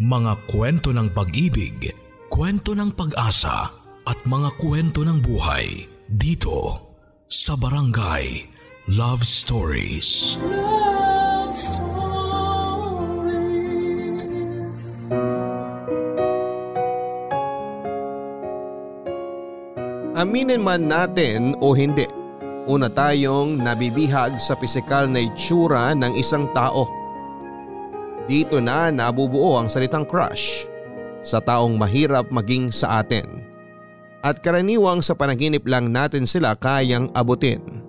Mga kwento ng pag-ibig, kwento ng pag-asa at mga kwento ng buhay dito sa Barangay Love Stories. Love Stories. Aminin man natin o hindi, una tayong nabibihag sa pisikal na itsura ng isang tao dito na nabubuo ang salitang crush sa taong mahirap maging sa atin. At karaniwang sa panaginip lang natin sila kayang abutin.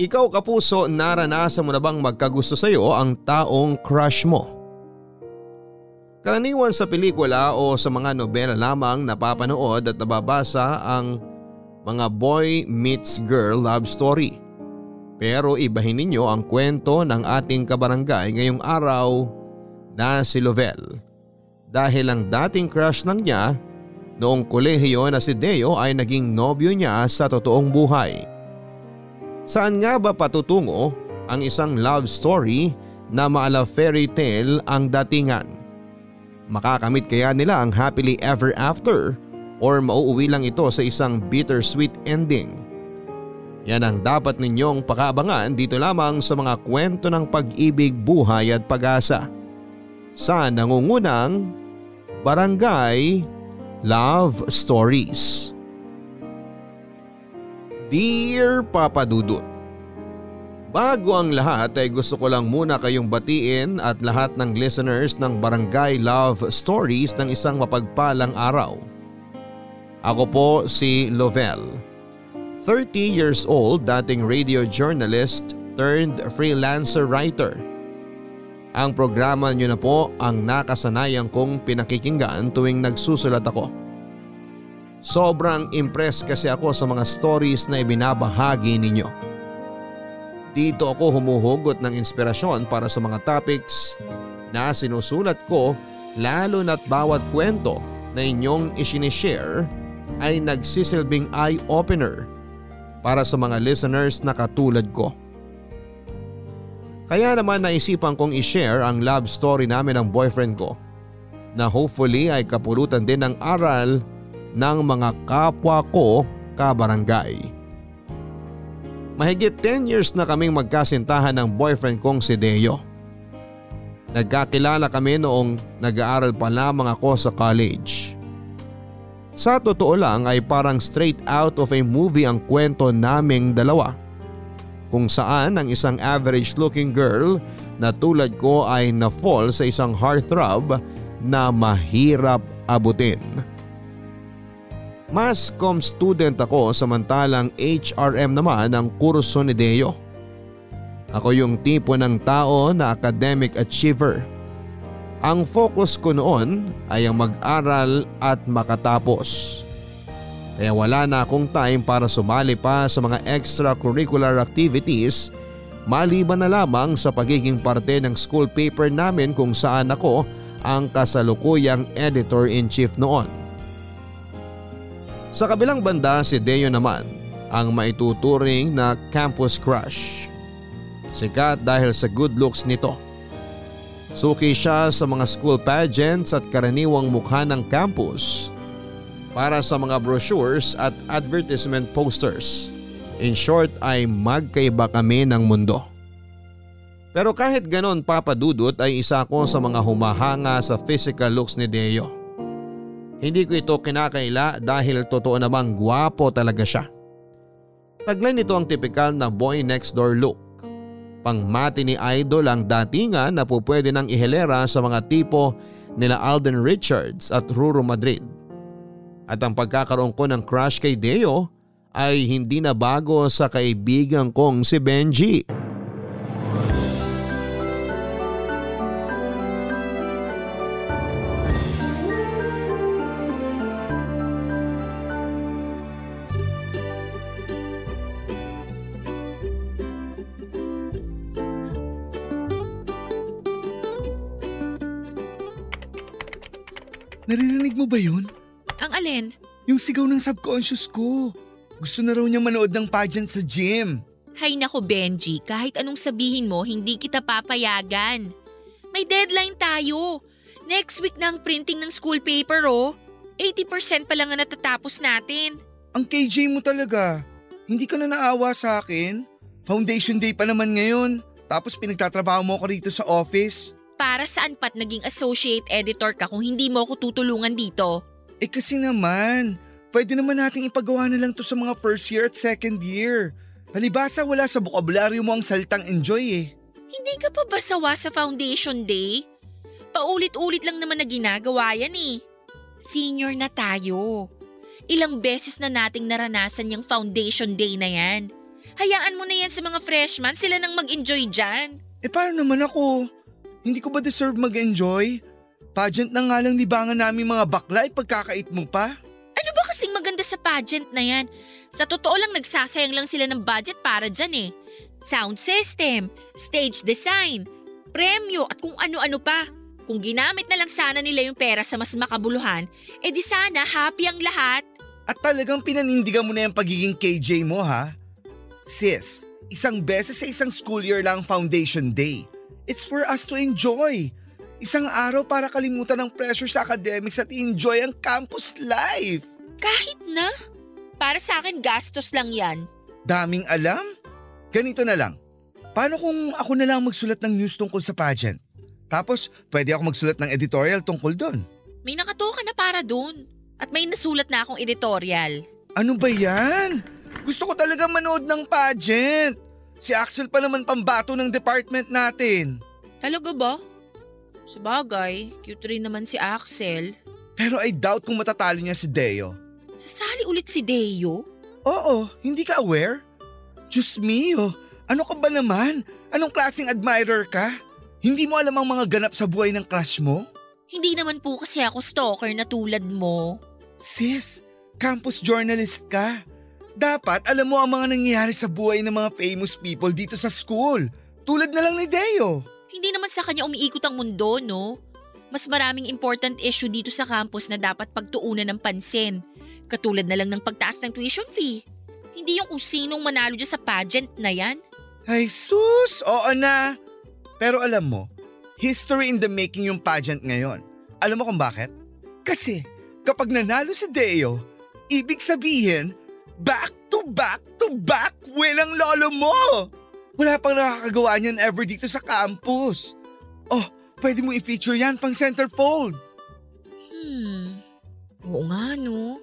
Ikaw kapuso naranasan mo na bang magkagusto sa iyo ang taong crush mo? Karaniwan sa pelikula o sa mga nobela lamang napapanood at nababasa ang mga boy meets girl love story. Pero ibahin ninyo ang kwento ng ating kabarangay ngayong araw na si Lovell. Dahil ang dating crush ng niya noong kolehiyo na si Deo ay naging nobyo niya sa totoong buhay. Saan nga ba patutungo ang isang love story na maala fairy tale ang datingan? Makakamit kaya nila ang happily ever after or mauuwi lang ito sa isang bittersweet ending? Yan ang dapat ninyong pakaabangan dito lamang sa mga kwento ng pag-ibig, buhay at pag-asa sa nangungunang Barangay Love Stories. Dear Papa Dudut, Bago ang lahat ay gusto ko lang muna kayong batiin at lahat ng listeners ng Barangay Love Stories ng isang mapagpalang araw. Ako po si Lovell. 30 years old, dating radio journalist turned freelancer writer. Ang programa niyo na po ang nakasanayan kong pinakikinggan tuwing nagsusulat ako. Sobrang impressed kasi ako sa mga stories na ibinabahagi ninyo. Dito ako humuhugot ng inspirasyon para sa mga topics na sinusulat ko lalo na't bawat kwento na inyong isinishare ay nagsisilbing eye-opener para sa mga listeners na katulad ko. Kaya naman naisipan kong i-share ang love story namin ng boyfriend ko na hopefully ay kapulutan din ng aral ng mga kapwa ko kabarangay. Mahigit 10 years na kaming magkasintahan ng boyfriend kong si Deo. Nagkakilala kami noong nag-aaral pa lamang ako sa college. Sa totoo lang ay parang straight out of a movie ang kwento naming dalawa kung saan ang isang average looking girl na tulad ko ay na-fall sa isang heartthrob na mahirap abutin. Mascom student ako samantalang HRM naman ang kurso ni Deo. Ako yung tipo ng tao na academic achiever. Ang focus ko noon ay ang mag-aral at makatapos. Kaya wala na akong time para sumali pa sa mga extracurricular activities maliban na lamang sa pagiging parte ng school paper namin kung saan ako ang kasalukuyang editor-in-chief noon. Sa kabilang banda si Deo naman ang maituturing na campus crush. Sikat dahil sa good looks nito. Suki siya sa mga school pageants at karaniwang mukha ng campus para sa mga brochures at advertisement posters. In short ay magkaiba kami ng mundo. Pero kahit ganon papadudot ay isa ko sa mga humahanga sa physical looks ni Deo. Hindi ko ito kinakaila dahil totoo namang gwapo talaga siya. Taglay nito ang tipikal na boy next door look. Pangmati ni Idol ang datingan na pupwede nang ihilera sa mga tipo nila Alden Richards at Ruro Madrid. At ang pagkakaroon ko ng crush kay Deo ay hindi na bago sa kaibigan kong si Benji. Naririnig mo ba yun? Alin? Yung sigaw ng subconscious ko. Gusto na raw niya manood ng pageant sa gym. Hay nako Benji, kahit anong sabihin mo, hindi kita papayagan. May deadline tayo. Next week na ang printing ng school paper oh. 80% pa lang ang natatapos natin. Ang KJ mo talaga. Hindi ka na naawa sa akin? Foundation day pa naman ngayon. Tapos pinagtatrabaho mo ako rito sa office. Para saan pat naging associate editor ka kung hindi mo ako tutulungan dito? Eh kasi naman, pwede naman nating ipagawa na lang to sa mga first year at second year. Halibasa wala sa bokabularyo mo ang salitang enjoy eh. Hindi ka pa ba sawa sa foundation day? Paulit-ulit lang naman na ginagawa yan eh. Senior na tayo. Ilang beses na nating naranasan yung foundation day na yan. Hayaan mo na yan sa mga freshmen, sila nang mag-enjoy dyan. Eh paano naman ako? Hindi ko ba deserve mag-enjoy? Pageant na nga lang libangan namin mga bakla, pagkakait mo pa. Ano ba kasing maganda sa pageant na yan? Sa totoo lang nagsasayang lang sila ng budget para dyan eh. Sound system, stage design, premyo at kung ano-ano pa. Kung ginamit na lang sana nila yung pera sa mas makabuluhan, eh di sana happy ang lahat. At talagang pinanindigan mo na yung pagiging KJ mo ha? Sis, isang beses sa isang school year lang foundation day. It's for us to enjoy. Isang araw para kalimutan ng pressure sa academics at enjoy ang campus life. Kahit na. Para sa akin gastos lang yan. Daming alam? Ganito na lang. Paano kung ako na lang magsulat ng news tungkol sa pageant? Tapos pwede ako magsulat ng editorial tungkol doon. May nakatoka na para dun. At may nasulat na akong editorial. Ano ba yan? Gusto ko talaga manood ng pageant. Si Axel pa naman pambato ng department natin. Talaga ba? Sabagay, cute rin naman si Axel. Pero I doubt kung matatalo niya si Deo. Sasali ulit si Deo? Oo, hindi ka aware? Diyos mio, ano ka ba naman? Anong klaseng admirer ka? Hindi mo alam ang mga ganap sa buhay ng crush mo? Hindi naman po kasi ako stalker na tulad mo. Sis, campus journalist ka. Dapat alam mo ang mga nangyayari sa buhay ng mga famous people dito sa school. Tulad na lang ni Deo. Hindi naman sa kanya umiikot ang mundo, no? Mas maraming important issue dito sa campus na dapat pagtuunan ng pansin. Katulad na lang ng pagtaas ng tuition fee. Hindi yung kung sinong manalo dyan sa pageant na yan. Ay sus, oo na. Pero alam mo, history in the making yung pageant ngayon. Alam mo kung bakit? Kasi kapag nanalo si Deo, ibig sabihin, back to back to back win ang lolo mo! Wala pang nakakagawa niyan ever dito sa campus. Oh, pwede mo i-feature yan pang centerfold. Hmm, oo nga no.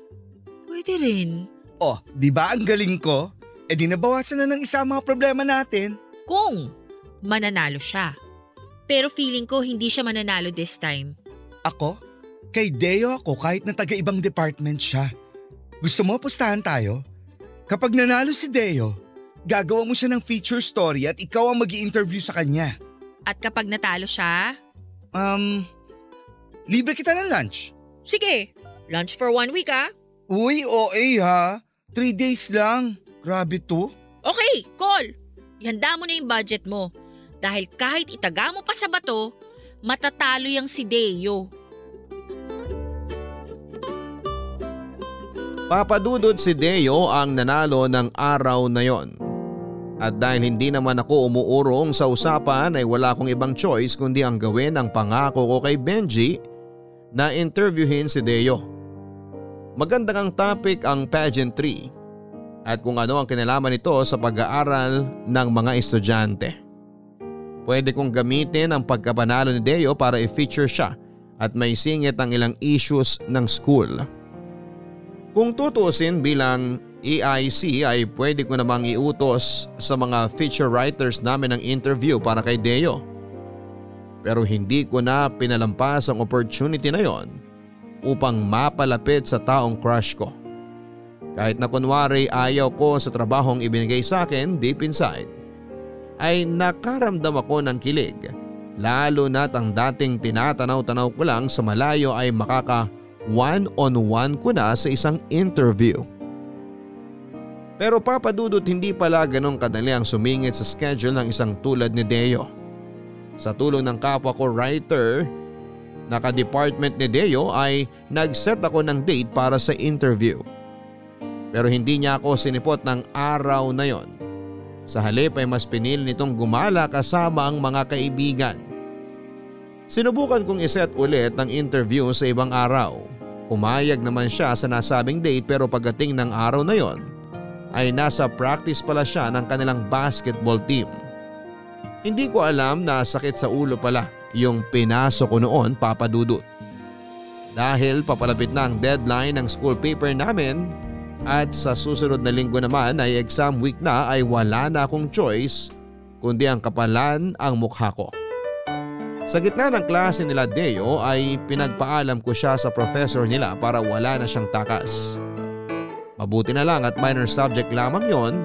Pwede rin. Oh, di ba ang galing ko? E di nabawasan na ng isa mga problema natin. Kung mananalo siya. Pero feeling ko hindi siya mananalo this time. Ako? Kay Deo ako kahit na taga-ibang department siya. Gusto mo pustahan tayo? Kapag nanalo si Deo, gagawa mo siya ng feature story at ikaw ang mag interview sa kanya. At kapag natalo siya, Um, libre kita ng lunch. sige, lunch for one week ah. Uy, OA ha. Three days lang. Grabe to. Okay, call. Ihanda mo na yung budget mo. Dahil kahit itaga mo pa sa bato, matatalo yung si Deo. Papadudod si Deo ang nanalo ng araw na yon. At dahil hindi naman ako umuurong sa usapan ay wala akong ibang choice kundi ang gawin ang pangako ko kay Benji na interviewin si Deo. Magandang ang topic ang pageantry at kung ano ang kinalaman nito sa pag-aaral ng mga estudyante. Pwede kong gamitin ang pagkapanalo ni Deo para i-feature siya at may singit ang ilang issues ng school. Kung tutusin bilang EIC ay pwede ko namang iutos sa mga feature writers namin ng interview para kay Deo. Pero hindi ko na pinalampas ang opportunity na yon upang mapalapit sa taong crush ko. Kahit na kunwari ayaw ko sa trabahong ibinigay sa akin deep inside, ay nakaramdam ako ng kilig lalo na't ang dating tinatanaw-tanaw ko lang sa malayo ay makaka one-on-one ko na sa isang interview. Pero papadudot hindi pala ganong kadali ang sumingit sa schedule ng isang tulad ni Deo. Sa tulong ng kapwa ko writer, naka-department ni Deo ay nag-set ako ng date para sa interview. Pero hindi niya ako sinipot ng araw na yon. Sa halip ay mas pinili nitong gumala kasama ang mga kaibigan. Sinubukan kong iset ulit ang interview sa ibang araw. Pumayag naman siya sa nasabing date pero pagdating ng araw na yon ay nasa practice pala siya ng kanilang basketball team. Hindi ko alam na sakit sa ulo pala yung pinasok ko noon papadudot. Dahil papalapit na ang deadline ng school paper namin at sa susunod na linggo naman ay exam week na ay wala na akong choice kundi ang kapalan ang mukha ko. Sa gitna ng klase nila Deo ay pinagpaalam ko siya sa professor nila para wala na siyang takas. Mabuti na lang at minor subject lamang yon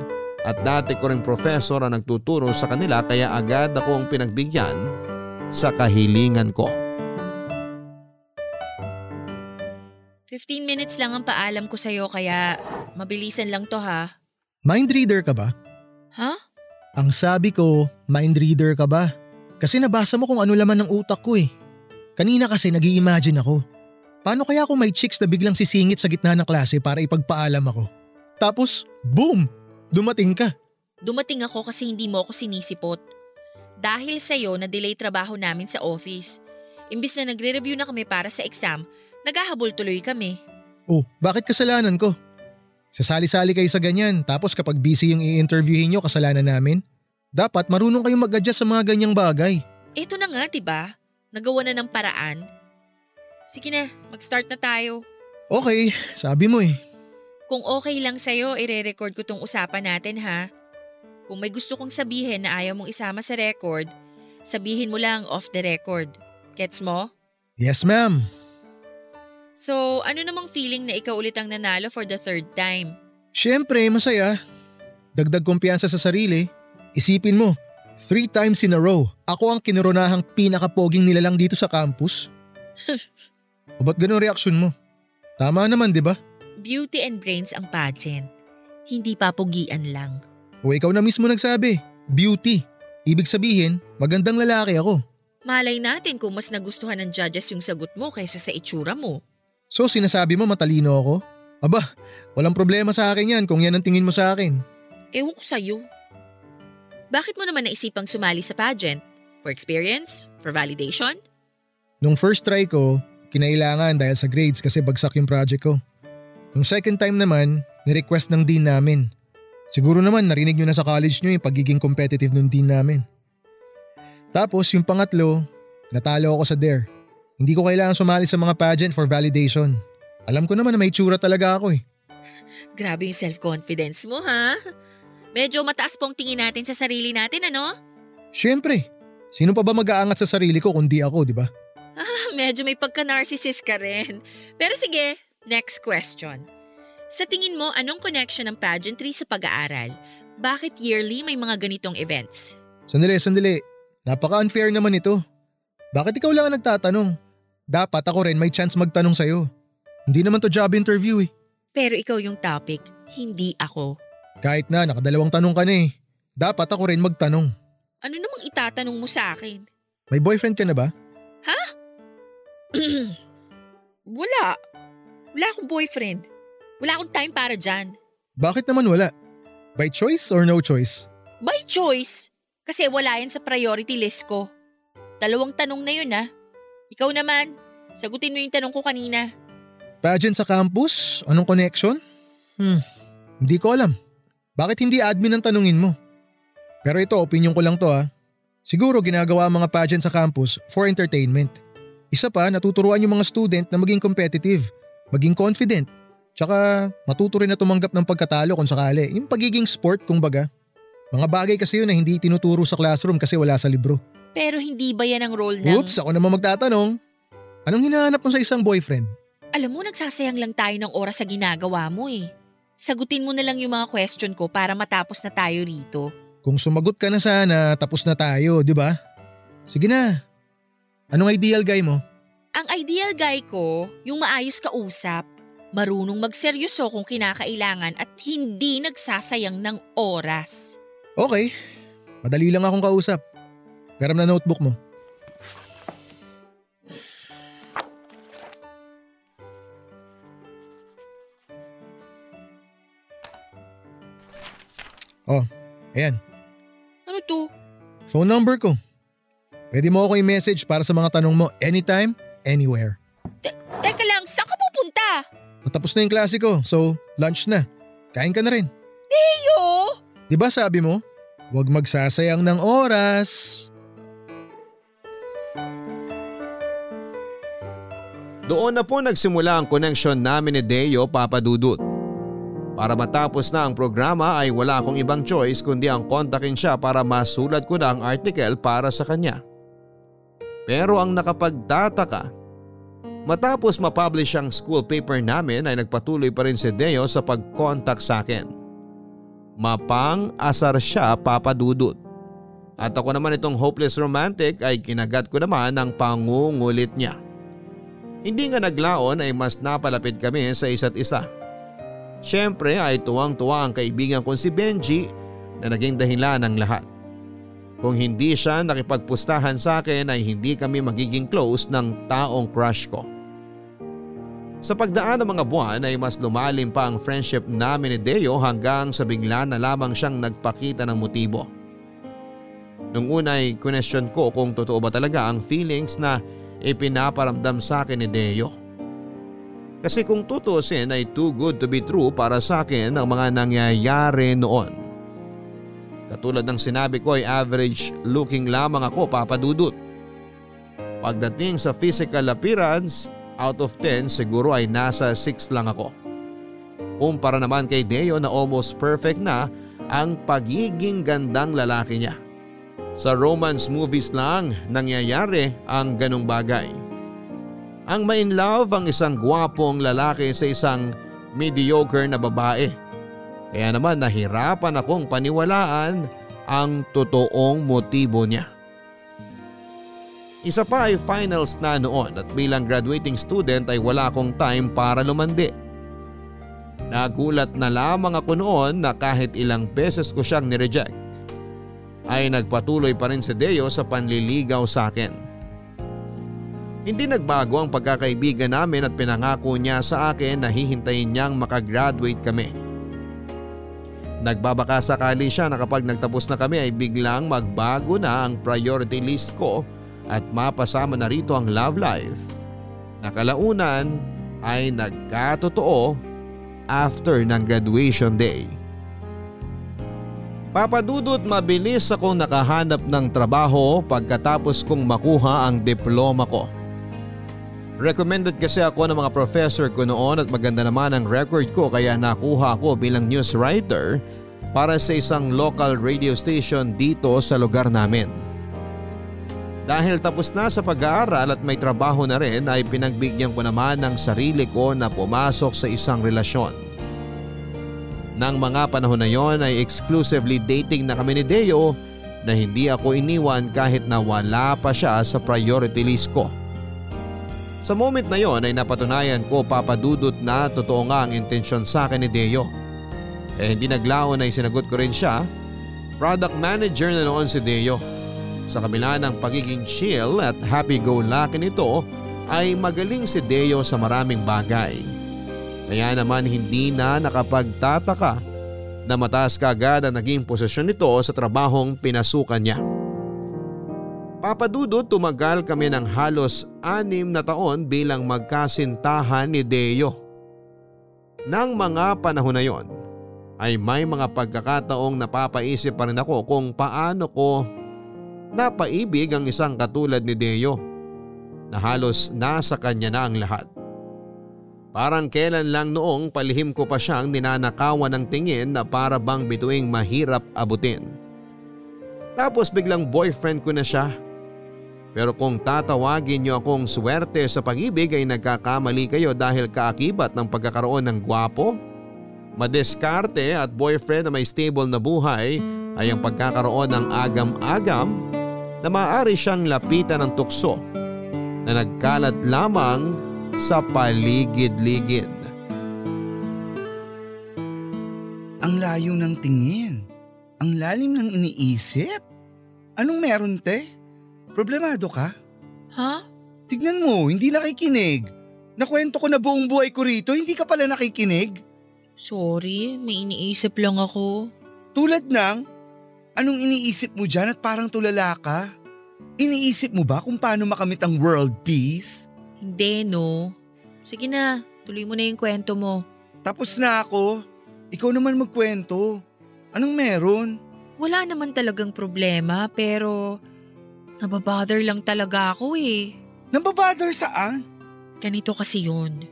at dati ko rin professor ang nagtuturo sa kanila kaya agad akong pinagbigyan sa kahilingan ko. 15 minutes lang ang paalam ko sa'yo kaya mabilisan lang to ha. Mind reader ka ba? Ha? Ang sabi ko, mind reader ka ba? Kasi nabasa mo kung ano laman ng utak ko eh. Kanina kasi nag imagine ako. Paano kaya kung may chicks na biglang sisingit sa gitna ng klase para ipagpaalam ako? Tapos, boom! Dumating ka. Dumating ako kasi hindi mo ako sinisipot. Dahil sa'yo na-delay trabaho namin sa office. Imbis na nagre-review na kami para sa exam, naghahabol tuloy kami. Oh, bakit kasalanan ko? Sasali-sali kayo sa ganyan tapos kapag busy yung i-interviewin nyo kasalanan namin? Dapat marunong kayong mag-adjust sa mga ganyang bagay. Ito na nga, 'di ba? Nagawa na ng paraan. Sige na, mag-start na tayo. Okay, sabi mo eh. Kung okay lang sa'yo, ire-record ko tong usapan natin ha. Kung may gusto kong sabihin na ayaw mong isama sa record, sabihin mo lang off the record. Gets mo? Yes ma'am. So, ano namang feeling na ikaw ulit ang nanalo for the third time? Siyempre, masaya. Dagdag kumpiyansa sa sarili. Isipin mo, three times in a row, ako ang kinurunahang pinakapoging nilalang dito sa campus. o ba't ganun reaksyon mo? Tama naman, di ba? Beauty and brains ang pageant. Hindi papugian lang. O ikaw na mismo nagsabi, beauty. Ibig sabihin, magandang lalaki ako. Malay natin kung mas nagustuhan ng judges yung sagot mo kaysa sa itsura mo. So sinasabi mo matalino ako? Aba, walang problema sa akin yan kung yan ang tingin mo sa akin. Ewan ko sa'yo. Bakit mo naman naisipang sumali sa pageant? For experience? For validation? Nung first try ko, kinailangan dahil sa grades kasi bagsak yung project ko. Nung second time naman, ni-request ng dean namin. Siguro naman narinig nyo na sa college nyo yung pagiging competitive ng dean namin. Tapos yung pangatlo, natalo ako sa DARE. Hindi ko kailangan sumali sa mga pageant for validation. Alam ko naman na may tsura talaga ako eh. Grabe yung self-confidence mo ha? Medyo mataas pong tingin natin sa sarili natin ano? Siyempre, sino pa ba mag-aangat sa sarili ko kundi ako, di ba? Ah, medyo may pagka-narcissist ka rin. Pero sige, next question. Sa tingin mo, anong connection ng pageantry sa pag-aaral? Bakit yearly may mga ganitong events? Sandali, sandali. Napaka-unfair naman ito. Bakit ikaw lang ang nagtatanong? Dapat ako rin may chance magtanong sa'yo. Hindi naman to job interview eh. Pero ikaw yung topic, hindi ako. Kahit na, nakadalawang tanong ka na eh. Dapat ako rin magtanong. Ano namang itatanong mo sa akin? May boyfriend ka na ba? Wala. Wala akong boyfriend. Wala akong time para dyan. Bakit naman wala? By choice or no choice? By choice. Kasi wala yan sa priority list ko. Dalawang tanong na yun ah. Ikaw naman, sagutin mo yung tanong ko kanina. Pageant sa campus? Anong connection? Hmm, hindi ko alam. Bakit hindi admin ang tanungin mo? Pero ito, opinion ko lang to ha. Siguro ginagawa ang mga pageant sa campus for entertainment. Isa pa, natuturuan yung mga student na maging competitive, maging confident, tsaka matuto rin na tumanggap ng pagkatalo kung sakali. Yung pagiging sport kung baga. Mga bagay kasi yun na hindi tinuturo sa classroom kasi wala sa libro. Pero hindi ba yan ang role ng… Oops, ako naman magtatanong. Anong hinahanap mo sa isang boyfriend? Alam mo, nagsasayang lang tayo ng oras sa ginagawa mo eh. Sagutin mo na lang yung mga question ko para matapos na tayo rito. Kung sumagot ka na sana, tapos na tayo, di ba? Sige na. Anong ideal guy mo? Ang ideal guy ko, yung maayos kausap, marunong magseryoso kung kinakailangan at hindi nagsasayang ng oras. Okay. Madali lang akong kausap. Garam na notebook mo. Oh, ayan. Ano to? Phone number ko. Pwede mo ako i-message para sa mga tanong mo anytime, anywhere. Te- teka lang, saan ka pupunta? Patapos na yung klase ko, so lunch na. Kain ka na rin. Teo! Di ba sabi mo? Huwag magsasayang ng oras. Doon na po nagsimula ang connection namin ni Deo Papadudut. Para matapos na ang programa ay wala akong ibang choice kundi ang kontakin siya para masulat ko na ang article para sa kanya. Pero ang nakapagtataka, matapos mapublish ang school paper namin ay nagpatuloy pa rin si Deo sa pag-contact sa akin. Mapang asar siya papadudot. At ako naman itong hopeless romantic ay kinagat ko naman ang pangungulit niya. Hindi nga naglaon ay mas napalapit kami sa isa't isa. Siyempre ay tuwang-tuwa ang kaibigan kong si Benji na naging dahilan ng lahat. Kung hindi siya nakipagpustahan sa akin ay hindi kami magiging close ng taong crush ko. Sa pagdaan ng mga buwan ay mas lumalim pa ang friendship namin ni Deo hanggang sa bigla na lamang siyang nagpakita ng motibo. Nung una ay question ko kung totoo ba talaga ang feelings na ipinaparamdam sa akin ni Deo. Kasi kung tutusin ay too good to be true para sa akin ang mga nangyayari noon. Katulad ng sinabi ko ay average looking lamang ako papadudot. Pagdating sa physical appearance, out of 10 siguro ay nasa 6 lang ako. Kumpara naman kay Deo na almost perfect na ang pagiging gandang lalaki niya. Sa romance movies lang nangyayari ang ganong bagay. Ang ma-in love ang isang gwapong lalaki sa isang mediocre na babae. Kaya naman nahirapan akong paniwalaan ang totoong motibo niya. Isa pa ay finals na noon at bilang graduating student ay wala akong time para lumandi. Nagulat na lamang ako noon na kahit ilang beses ko siyang nireject ay nagpatuloy pa rin si Deo sa panliligaw sa akin. Hindi nagbago ang pagkakaibigan namin at pinangako niya sa akin na hihintayin niyang makagraduate kami. Nagbabaka sakali siya na kapag nagtapos na kami ay biglang magbago na ang priority list ko at mapasama na rito ang love life. Nakalaunan ay nagkatotoo after ng graduation day. Papadudot mabilis akong nakahanap ng trabaho pagkatapos kong makuha ang diploma ko. Recommended kasi ako ng mga professor ko noon at maganda naman ang record ko kaya nakuha ako bilang news writer para sa isang local radio station dito sa lugar namin. Dahil tapos na sa pag-aaral at may trabaho na rin ay pinagbigyan ko naman ng sarili ko na pumasok sa isang relasyon. Nang mga panahon na yon ay exclusively dating na kami ni Deo na hindi ako iniwan kahit na wala pa siya sa priority list ko. Sa moment na yon ay napatunayan ko papadudot na totoo nga ang intensyon sa akin ni Deo. Eh hindi naglaon ay sinagot ko rin siya. Product manager na noon si Deo. Sa kabila ng pagiging chill at happy-go-lucky nito ay magaling si Deo sa maraming bagay. Kaya naman hindi na nakapagtataka na mataas kagad ang naging posisyon nito sa trabahong pinasukan niya. Papadudot tumagal kami ng halos anim na taon bilang magkasintahan ni Deo. Nang mga panahon na yon ay may mga pagkakataong napapaisip pa rin ako kung paano ko napaibig ang isang katulad ni Deo na halos nasa kanya na ang lahat. Parang kailan lang noong palihim ko pa siyang ninanakawan ng tingin na para bang bituing mahirap abutin. Tapos biglang boyfriend ko na siya. Pero kung tatawagin niyo akong swerte sa pag-ibig ay nagkakamali kayo dahil kaakibat ng pagkakaroon ng gwapo, madiskarte at boyfriend na may stable na buhay ay ang pagkakaroon ng agam-agam na maaari siyang lapitan ng tukso na nagkalat lamang sa paligid-ligid. Ang layo ng tingin. Ang lalim ng iniisip. Anong meron te? Problemado ka? Ha? Tignan mo, hindi nakikinig. Nakwento ko na buong buhay ko rito, hindi ka pala nakikinig. Sorry, may iniisip lang ako. Tulad ng, anong iniisip mo dyan at parang tulala ka? Iniisip mo ba kung paano makamit ang world peace? Hindi no. Sige na, tuloy mo na yung kwento mo. Tapos na ako. Ikaw naman magkwento. Anong meron? Wala naman talagang problema pero nababother lang talaga ako eh. Nababother saan? Ganito kasi yun.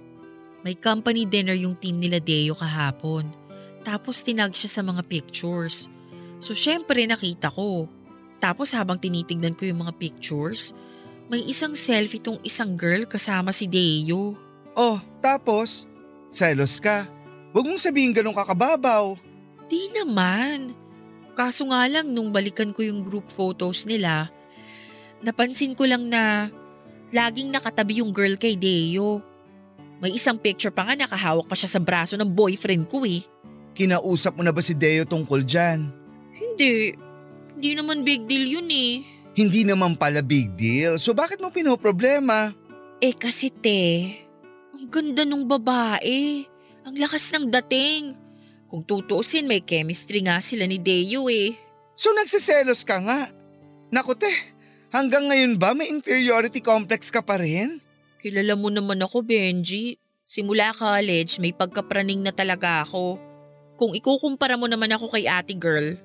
May company dinner yung team nila Deo kahapon. Tapos tinag siya sa mga pictures. So syempre nakita ko. Tapos habang tinitignan ko yung mga pictures, may isang selfie tong isang girl kasama si Deo. Oh, tapos? Selos ka. Huwag mong sabihin ganun kakababaw. Di naman. Kaso nga lang nung balikan ko yung group photos nila, napansin ko lang na laging nakatabi yung girl kay Deo. May isang picture pa nga nakahawak pa siya sa braso ng boyfriend ko eh. Kinausap mo na ba si Deo tungkol dyan? Hindi. Hindi naman big deal yun eh. Hindi naman pala big deal. So bakit mo pinoproblema? Eh kasi te, ang ganda nung babae. Ang lakas ng dating. Kung tutuusin may chemistry nga sila ni Deo eh. So nagsiselos ka nga. Naku te, hanggang ngayon ba may inferiority complex ka pa rin? Kilala mo naman ako Benji. Simula college may pagkapraning na talaga ako. Kung ikukumpara mo naman ako kay ate girl,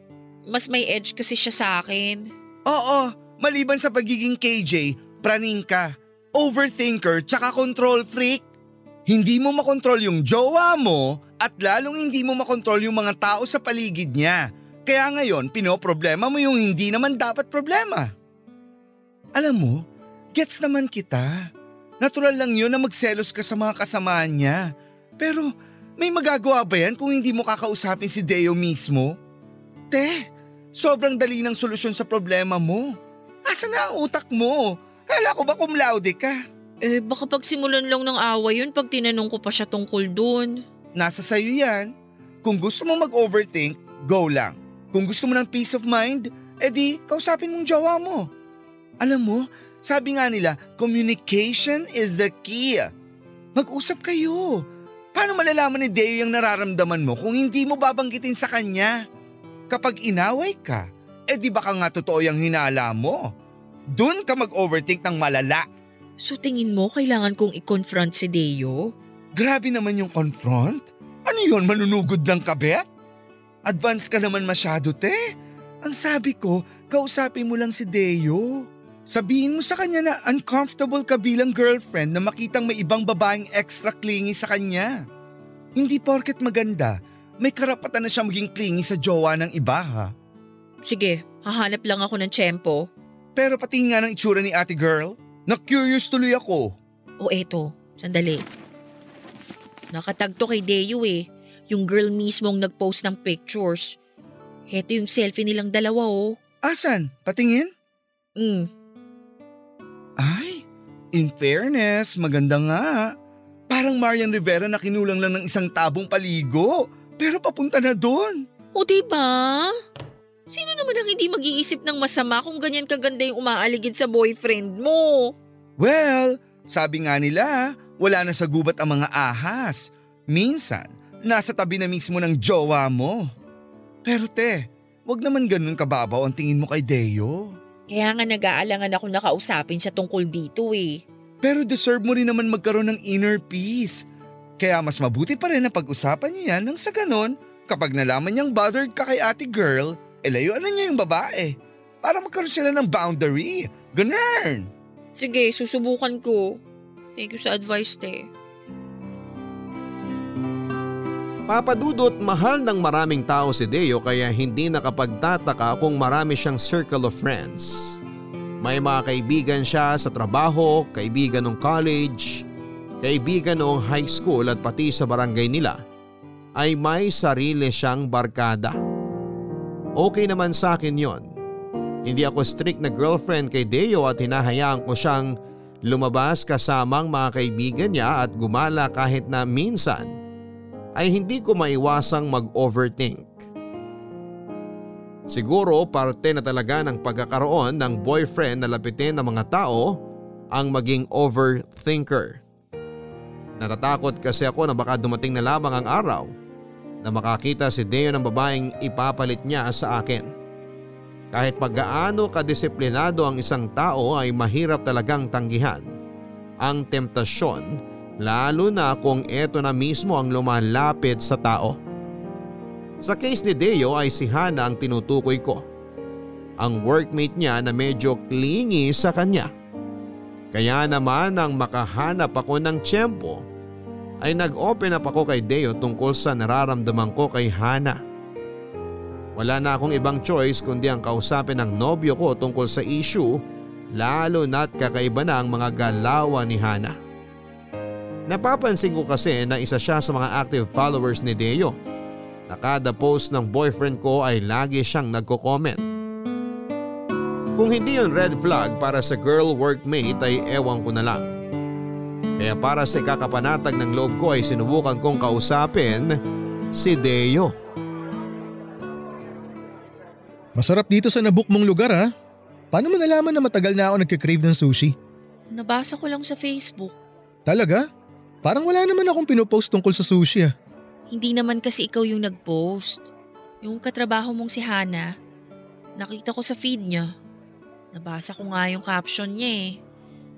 mas may edge kasi siya sa akin. Oo, maliban sa pagiging KJ, praning ka, overthinker tsaka control freak. Hindi mo makontrol yung jowa mo at lalong hindi mo makontrol yung mga tao sa paligid niya. Kaya ngayon, pinoproblema mo yung hindi naman dapat problema. Alam mo, gets naman kita. Natural lang yun na magselos ka sa mga kasamaan niya. Pero may magagawa ba yan kung hindi mo kakausapin si Deo mismo? Te, sobrang dali ng solusyon sa problema mo. Asa na ang utak mo? Kala ko ba cum laude ka? Eh baka pagsimulan lang ng away yun pag tinanong ko pa siya tungkol dun. Nasa sayo yan. Kung gusto mo mag-overthink, go lang. Kung gusto mo ng peace of mind, edi kausapin mong jowa mo. Alam mo, sabi nga nila, communication is the key. Mag-usap kayo. Paano malalaman ni Deo yung nararamdaman mo kung hindi mo babanggitin sa kanya? Kapag inaway ka, edi baka nga totoo yung hinala mo. Doon ka mag-overthink ng malala. So tingin mo kailangan kong i-confront si Deo? Grabe naman yung confront. Ano yun, manunugod ng kabet? Advance ka naman masyado, te. Ang sabi ko, kausapin mo lang si Deo. Sabihin mo sa kanya na uncomfortable ka bilang girlfriend na makitang may ibang babaeng extra clingy sa kanya. Hindi porket maganda, may karapatan na siya maging clingy sa jowa ng iba ha. Sige, hahanap lang ako ng tiyempo. Pero pati nga ng itsura ni ate girl, na-curious tuloy ako. O eto, sandali. Nakatagto kay Deo eh. Yung girl mismong nag-post ng pictures. Heto yung selfie nilang dalawa oh. Asan? Patingin? Mm. Ay, in fairness, maganda nga. Parang Marian Rivera na kinulang lang ng isang tabong paligo. Pero papunta na doon. O diba? Sino naman ang hindi mag-iisip ng masama kung ganyan kaganda yung umaaligid sa boyfriend mo? Well, sabi nga nila, wala na sa gubat ang mga ahas. Minsan, nasa tabi na mismo ng jowa mo. Pero te, wag naman ganun kababaw ang tingin mo kay Deo. Kaya nga nag-aalangan ako nakausapin siya tungkol dito eh. Pero deserve mo rin naman magkaroon ng inner peace. Kaya mas mabuti pa rin na pag-usapan niyo yan nang sa ganon, kapag nalaman niyang bothered ka kay ate girl, elayuan na niya yung babae. Para magkaroon sila ng boundary. Ganun! Sige, susubukan ko. Thank you sa advice, te. Papadudot mahal ng maraming tao si Deo kaya hindi nakapagtataka kung marami siyang circle of friends. May mga kaibigan siya sa trabaho, kaibigan ng college, kaibigan noong high school at pati sa barangay nila ay may sarili siyang barkada. Okay naman sa akin yon. Hindi ako strict na girlfriend kay Deo at hinahayaan ko siyang lumabas kasamang mga kaibigan niya at gumala kahit na minsan ay hindi ko maiwasang mag-overthink. Siguro parte na talaga ng pagkakaroon ng boyfriend na lapitin ng mga tao ang maging overthinker. Natatakot kasi ako na baka dumating na lamang ang araw na makakita si Deo ng babaeng ipapalit niya sa akin. Kahit paggaano kadisiplinado ang isang tao ay mahirap talagang tanggihan. Ang temptasyon lalo na kung eto na mismo ang lumalapit sa tao. Sa case ni Deo ay si Hana ang tinutukoy ko. Ang workmate niya na medyo clingy sa kanya. Kaya naman nang makahanap ako ng tiyempo ay nag-open up ako kay Deo tungkol sa nararamdaman ko kay Hana. Wala na akong ibang choice kundi ang kausapin ng nobyo ko tungkol sa issue lalo na't kakaiba na ang mga galawan ni Hana. Napapansin ko kasi na isa siya sa mga active followers ni Deo. Na kada post ng boyfriend ko ay lagi siyang nagko-comment. Kung hindi yon red flag para sa girl workmate ay ewan ko na lang. Kaya para sa ikakapanatag ng loob ko ay sinubukan kong kausapin si Deo. Masarap dito sa nabook mong lugar ha. Paano mo nalaman na matagal na ako nagkikrave ng sushi? Nabasa ko lang sa Facebook. Talaga? Parang wala naman akong pinopost tungkol sa sushi ah. Hindi naman kasi ikaw yung nag-post. Yung katrabaho mong si Hana. Nakita ko sa feed niya. Nabasa ko nga yung caption niya eh.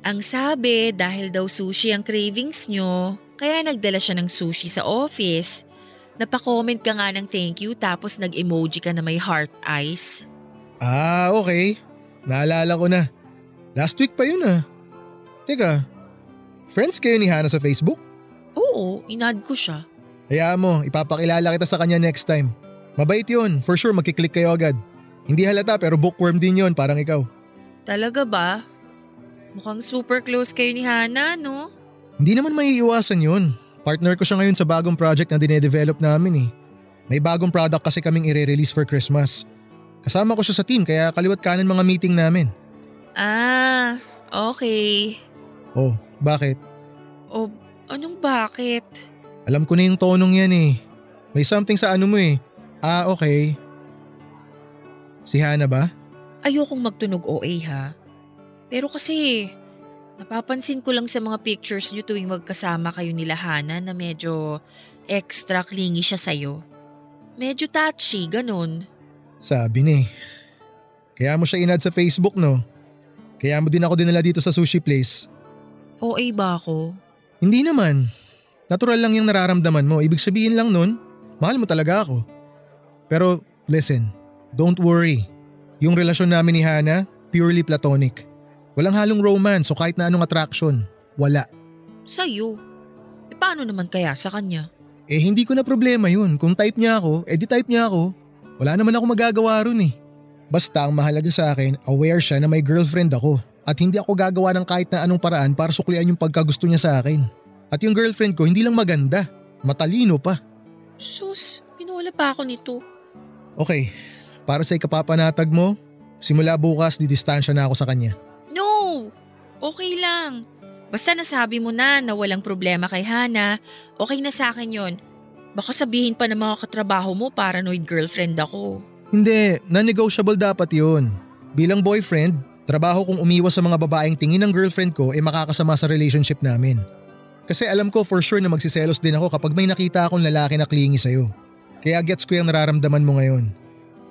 Ang sabi dahil daw sushi ang cravings nyo, kaya nagdala siya ng sushi sa office. Napako-comment ka nga ng thank you tapos nag-emoji ka na may heart eyes. Ah, okay. Naalala ko na. Last week pa yun ah. Teka, friends kayo ni Hana sa Facebook? Oo, inad ko siya. Hayaan mo, ipapakilala kita sa kanya next time. Mabait yun, for sure magkiklik kayo agad. Hindi halata pero bookworm din yon parang ikaw. Talaga ba? Mukhang super close kayo ni Hana, no? Hindi naman maiiwasan yun. Partner ko siya ngayon sa bagong project na dinedevelop namin eh. May bagong product kasi kaming ire-release for Christmas. Kasama ko siya sa team kaya kaliwat kanan mga meeting namin. Ah, okay. Oh, bakit? O, anong bakit? Alam ko na yung tonong yan eh. May something sa ano mo eh. Ah, okay. Si Hana ba? Ayokong magtunog OA ha. Pero kasi, napapansin ko lang sa mga pictures niyo tuwing magkasama kayo nila Hana na medyo extra clingy siya sa'yo. Medyo touchy, ganun. Sabi ni. Kaya mo siya inad sa Facebook no? Kaya mo din ako dinala dito sa sushi place. OA ba ako? Hindi naman. Natural lang yung nararamdaman mo. Ibig sabihin lang nun, mahal mo talaga ako. Pero listen, don't worry. Yung relasyon namin ni Hana, purely platonic. Walang halong romance o kahit na anong attraction. Wala. Sa'yo. E paano naman kaya sa kanya? Eh hindi ko na problema yun. Kung type niya ako, eh di type niya ako. Wala naman ako magagawa ron eh. Basta ang mahalaga sa akin, aware siya na may girlfriend ako at hindi ako gagawa ng kahit na anong paraan para suklian yung pagkagusto niya sa akin. At yung girlfriend ko hindi lang maganda, matalino pa. Sus, pinuwala pa ako nito. Okay, para sa ikapapanatag mo, simula bukas didistansya na ako sa kanya. No! Okay lang. Basta nasabi mo na na walang problema kay Hana, okay na sa akin yon. Baka sabihin pa ng mga katrabaho mo paranoid girlfriend ako. Hindi, non-negotiable dapat yun. Bilang boyfriend, trabaho kong umiwas sa mga babaeng tingin ng girlfriend ko ay makakasama sa relationship namin. Kasi alam ko for sure na magsiselos din ako kapag may nakita akong lalaki na clingy sa'yo. Kaya gets ko yung nararamdaman mo ngayon.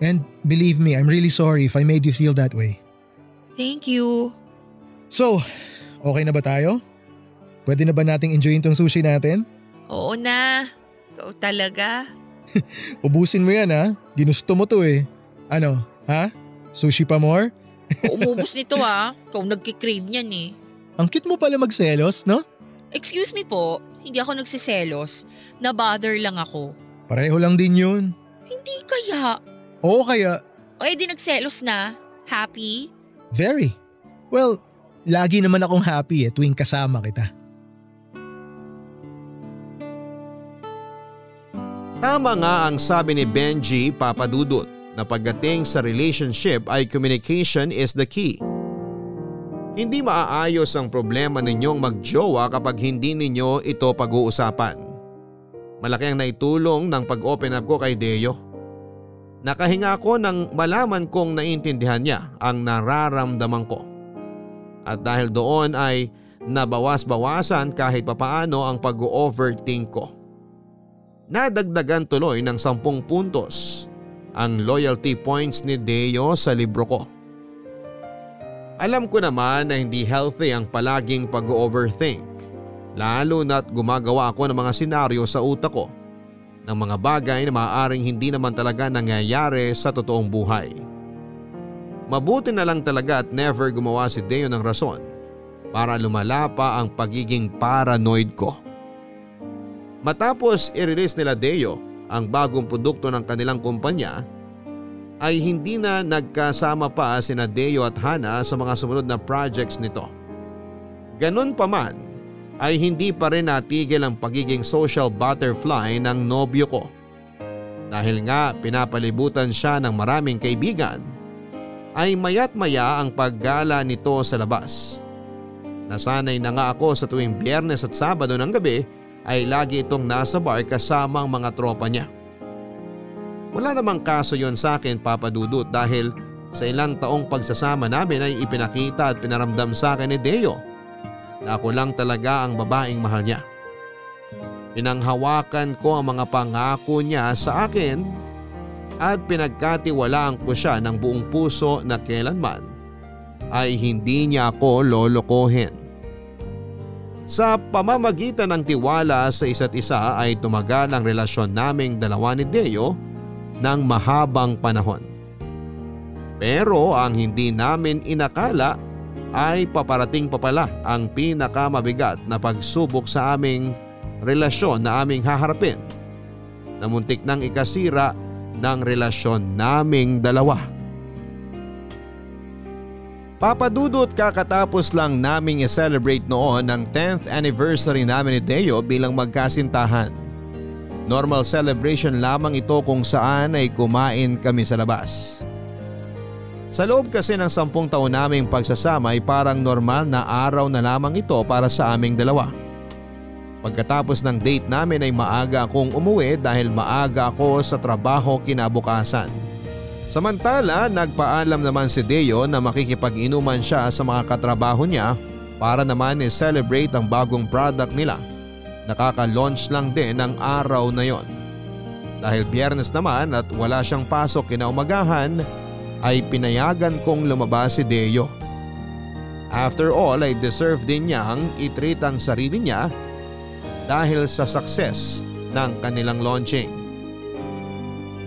And believe me, I'm really sorry if I made you feel that way. Thank you. So, okay na ba tayo? Pwede na ba nating enjoyin tong sushi natin? Oo na. Ikaw talaga. Ubusin mo yan ha. Ginusto mo to eh. Ano, ha? Sushi pa more? Umubos nito ah. Ikaw nagkikrave niyan eh. Ang cute mo pala magselos, no? Excuse me po, hindi ako nagsiselos. Na-bother lang ako. Pareho lang din yun. Hindi kaya. Oo kaya, O edi nagselos na. Happy? very. Well, lagi naman akong happy eh tuwing kasama kita. Tama nga ang sabi ni Benji Papadudut na pagdating sa relationship ay communication is the key. Hindi maaayos ang problema ninyong magjowa kapag hindi ninyo ito pag-uusapan. Malaki ang naitulong ng pag-open up ko kay Deo. Nakahinga ako nang malaman kong naiintindihan niya ang nararamdaman ko. At dahil doon ay nabawas-bawasan kahit papaano ang pag-overthink ko. Nadagdagan tuloy ng sampung puntos ang loyalty points ni Deo sa libro ko. Alam ko naman na hindi healthy ang palaging pag-overthink lalo na't gumagawa ako ng mga senaryo sa utak ko ng mga bagay na maaaring hindi naman talaga nangyayari sa totoong buhay. Mabuti na lang talaga at never gumawa si Deo ng rason para lumala pa ang pagiging paranoid ko. Matapos i-release nila Deo ang bagong produkto ng kanilang kumpanya ay hindi na nagkasama pa sina Deo at Hana sa mga sumunod na projects nito. Ganun pa man ay hindi pa rin natigil ang pagiging social butterfly ng nobyo ko. Dahil nga pinapalibutan siya ng maraming kaibigan ay mayat maya ang paggala nito sa labas. Nasanay na nga ako sa tuwing biyernes at sabado ng gabi ay lagi itong nasa bar kasama ang mga tropa niya. Wala namang kaso yon sa akin papadudot dahil sa ilang taong pagsasama namin ay ipinakita at pinaramdam sa akin ni Deo na ako lang talaga ang babaeng mahal niya. Pinanghawakan ko ang mga pangako niya sa akin at pinagkatiwalaan ko siya ng buong puso na kailanman ay hindi niya ako lolokohin. Sa pamamagitan ng tiwala sa isa't isa ay tumagal ang relasyon naming dalawa ni Deo ng mahabang panahon. Pero ang hindi namin inakala ay paparating pa pala ang pinakamabigat na pagsubok sa aming relasyon na aming haharapin na muntik nang ikasira ng relasyon naming dalawa. Papadudot kakatapos lang naming i-celebrate noon ang 10th anniversary namin ni Deo bilang magkasintahan. Normal celebration lamang ito kung saan ay kumain kami sa labas. Sa loob kasi ng sampung taon naming pagsasama ay parang normal na araw na lamang ito para sa aming dalawa. Pagkatapos ng date namin ay maaga akong umuwi dahil maaga ako sa trabaho kinabukasan. Samantala nagpaalam naman si Deo na makikipag-inuman siya sa mga katrabaho niya para naman i-celebrate ang bagong product nila. Nakaka-launch lang din ng araw na yon. Dahil biyernes naman at wala siyang pasok kinaumagahan ay pinayagan kong lumabas si Deo. After all ay deserve din niyang itreat ang sarili niya dahil sa success ng kanilang launching.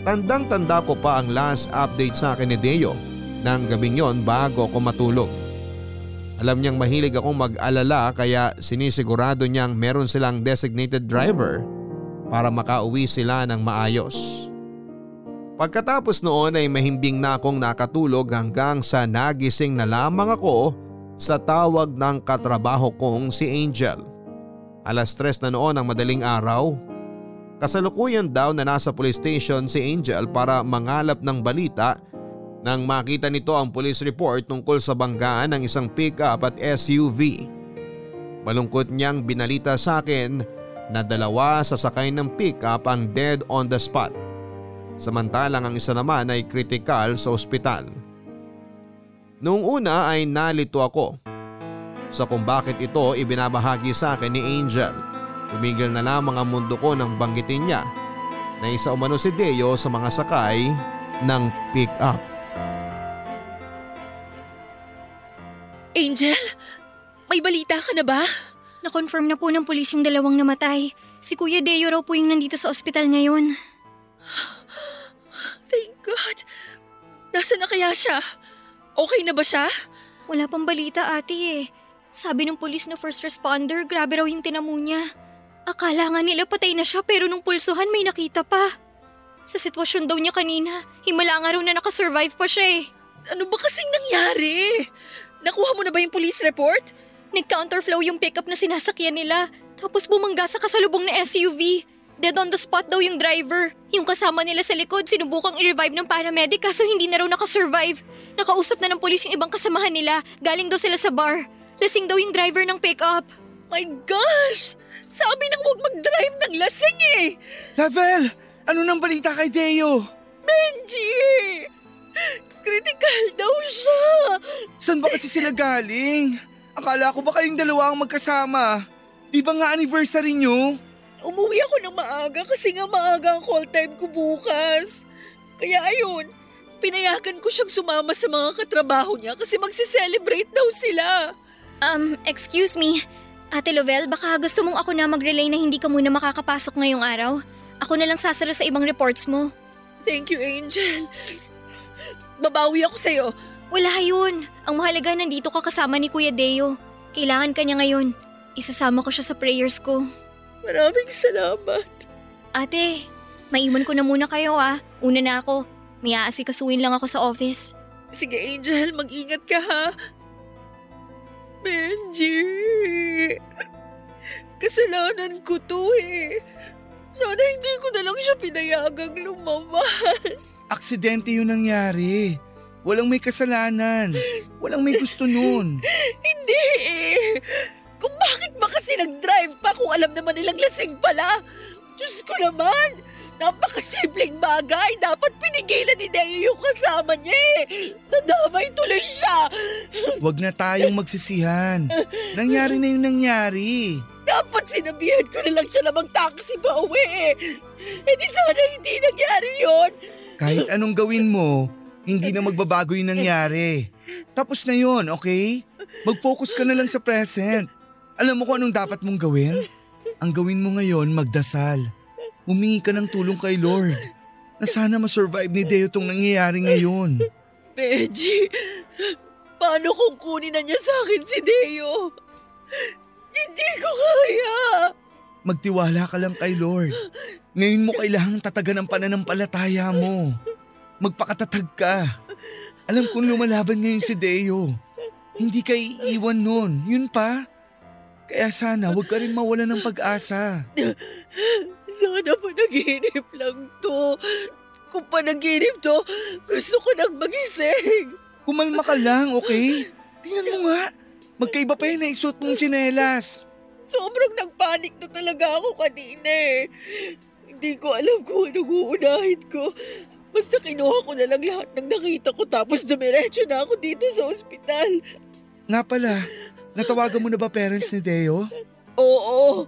Tandang tanda ko pa ang last update sa akin ni Deo ng gabing yon bago ako matulog. Alam niyang mahilig akong mag-alala kaya sinisigurado niyang meron silang designated driver para makauwi sila ng maayos. Pagkatapos noon ay mahimbing na akong nakatulog hanggang sa nagising na lamang ako sa tawag ng katrabaho kong si Angel. Alas tres na noon ang madaling araw. Kasalukuyan daw na nasa police station si Angel para mangalap ng balita nang makita nito ang police report tungkol sa banggaan ng isang pickup at SUV. Malungkot niyang binalita sa akin na dalawa sa sakay ng pickup ang dead on the spot samantalang ang isa naman ay kritikal sa ospital. Noong una ay nalito ako sa kung bakit ito ibinabahagi sa akin ni Angel. Tumigil na lamang ang mundo ko nang banggitin niya na isa umano si Deo sa mga sakay ng pick-up. Angel, may balita ka na ba? Na-confirm na po ng pulis yung dalawang namatay. Si Kuya Deo raw po yung nandito sa ospital ngayon. Thank God. Nasaan na kaya siya? Okay na ba siya? Wala pang balita ate eh. Sabi ng pulis na first responder, grabe raw yung tinamo niya. Akala nga nila patay na siya pero nung pulsuhan may nakita pa. Sa sitwasyon daw niya kanina, himala nga raw na nakasurvive pa siya eh. Ano ba kasing nangyari? Nakuha mo na ba yung police report? Nag-counterflow yung pickup na sinasakyan nila. Tapos bumangga sa kasalubong na SUV. Dead on the spot daw yung driver. Yung kasama nila sa likod, sinubukang i-revive ng paramedic kaso hindi na raw nakasurvive. Nakausap na ng polis yung ibang kasamahan nila. Galing daw sila sa bar. Lasing daw yung driver ng pickup. My gosh! Sabi nang huwag mag-drive ng lasing eh! Lavel, ano nang balita kay Deo? Benji! Critical daw siya! Saan ba kasi sila galing? Akala ko ba kayong dalawa ang magkasama? Di ba nga anniversary nyo? Umuwi ako ng maaga kasi nga maaga ang call time ko bukas. Kaya ayun, pinayagan ko siyang sumama sa mga katrabaho niya kasi magsi-celebrate daw sila. Um, excuse me. Ate Lovell, baka gusto mong ako na mag-relay na hindi ka muna makakapasok ngayong araw? Ako na lang sasalo sa ibang reports mo. Thank you, Angel. Babawi ako sa'yo. Wala yun. Ang mahalaga nandito ka kasama ni Kuya Deo. Kailangan ka niya ngayon. Isasama ko siya sa prayers ko. Maraming salamat. Ate, maiwan ko na muna kayo ah. Una na ako. May aasikasuin lang ako sa office. Sige, Angel, mag-ingat ka ha. Benji! Kasalanan ko to eh. Sana hindi ko na lang siya pinayagang lumabas. Aksidente yung nangyari. Walang may kasalanan. Walang may gusto nun. Hindi eh. Kung bakit ba kasi nag-drive pa kung alam naman nilang lasing pala? Diyos ko naman. Napakasimpleng bagay. Dapat pinigilan ni Deo yung kasama niya eh. Nadamay tuloy siya. Huwag na tayong magsisihan. Nangyari na yung nangyari. Dapat sinabihan ko na lang siya na mag-taxi pa uwi eh. Eh di sana hindi nangyari yon. Kahit anong gawin mo, hindi na magbabago yung nangyari. Tapos na yon, okay? Mag-focus ka na lang sa present. Alam mo kung anong dapat mong gawin? Ang gawin mo ngayon, magdasal. Humingi ka ng tulong kay Lord na sana masurvive ni Deo tong nangyayari ngayon. Benji, paano kung kunin na niya sa akin si Deo? Hindi ko kaya. Magtiwala ka lang kay Lord. Ngayon mo kailangang tatagan ang pananampalataya mo. Magpakatatag ka. Alam kong lumalaban ngayon si Deo. Hindi ka iiwan nun. Yun pa. Kaya sana huwag ka rin mawala ng pag-asa. Sana panaginip lang to. Kung panaginip to, gusto ko nang magising. Kumalma ka lang, okay? Tingnan mo nga. Magkaiba pa yun na isuot mong tsinelas. Sobrang nagpanik na talaga ako kanina eh. Hindi ko alam kung anong uunahin ko. Basta kinuha ko na lang lahat ng nakita ko tapos dumiretso na ako dito sa ospital. Nga pala, natawagan mo na ba parents ni Deo? Oo,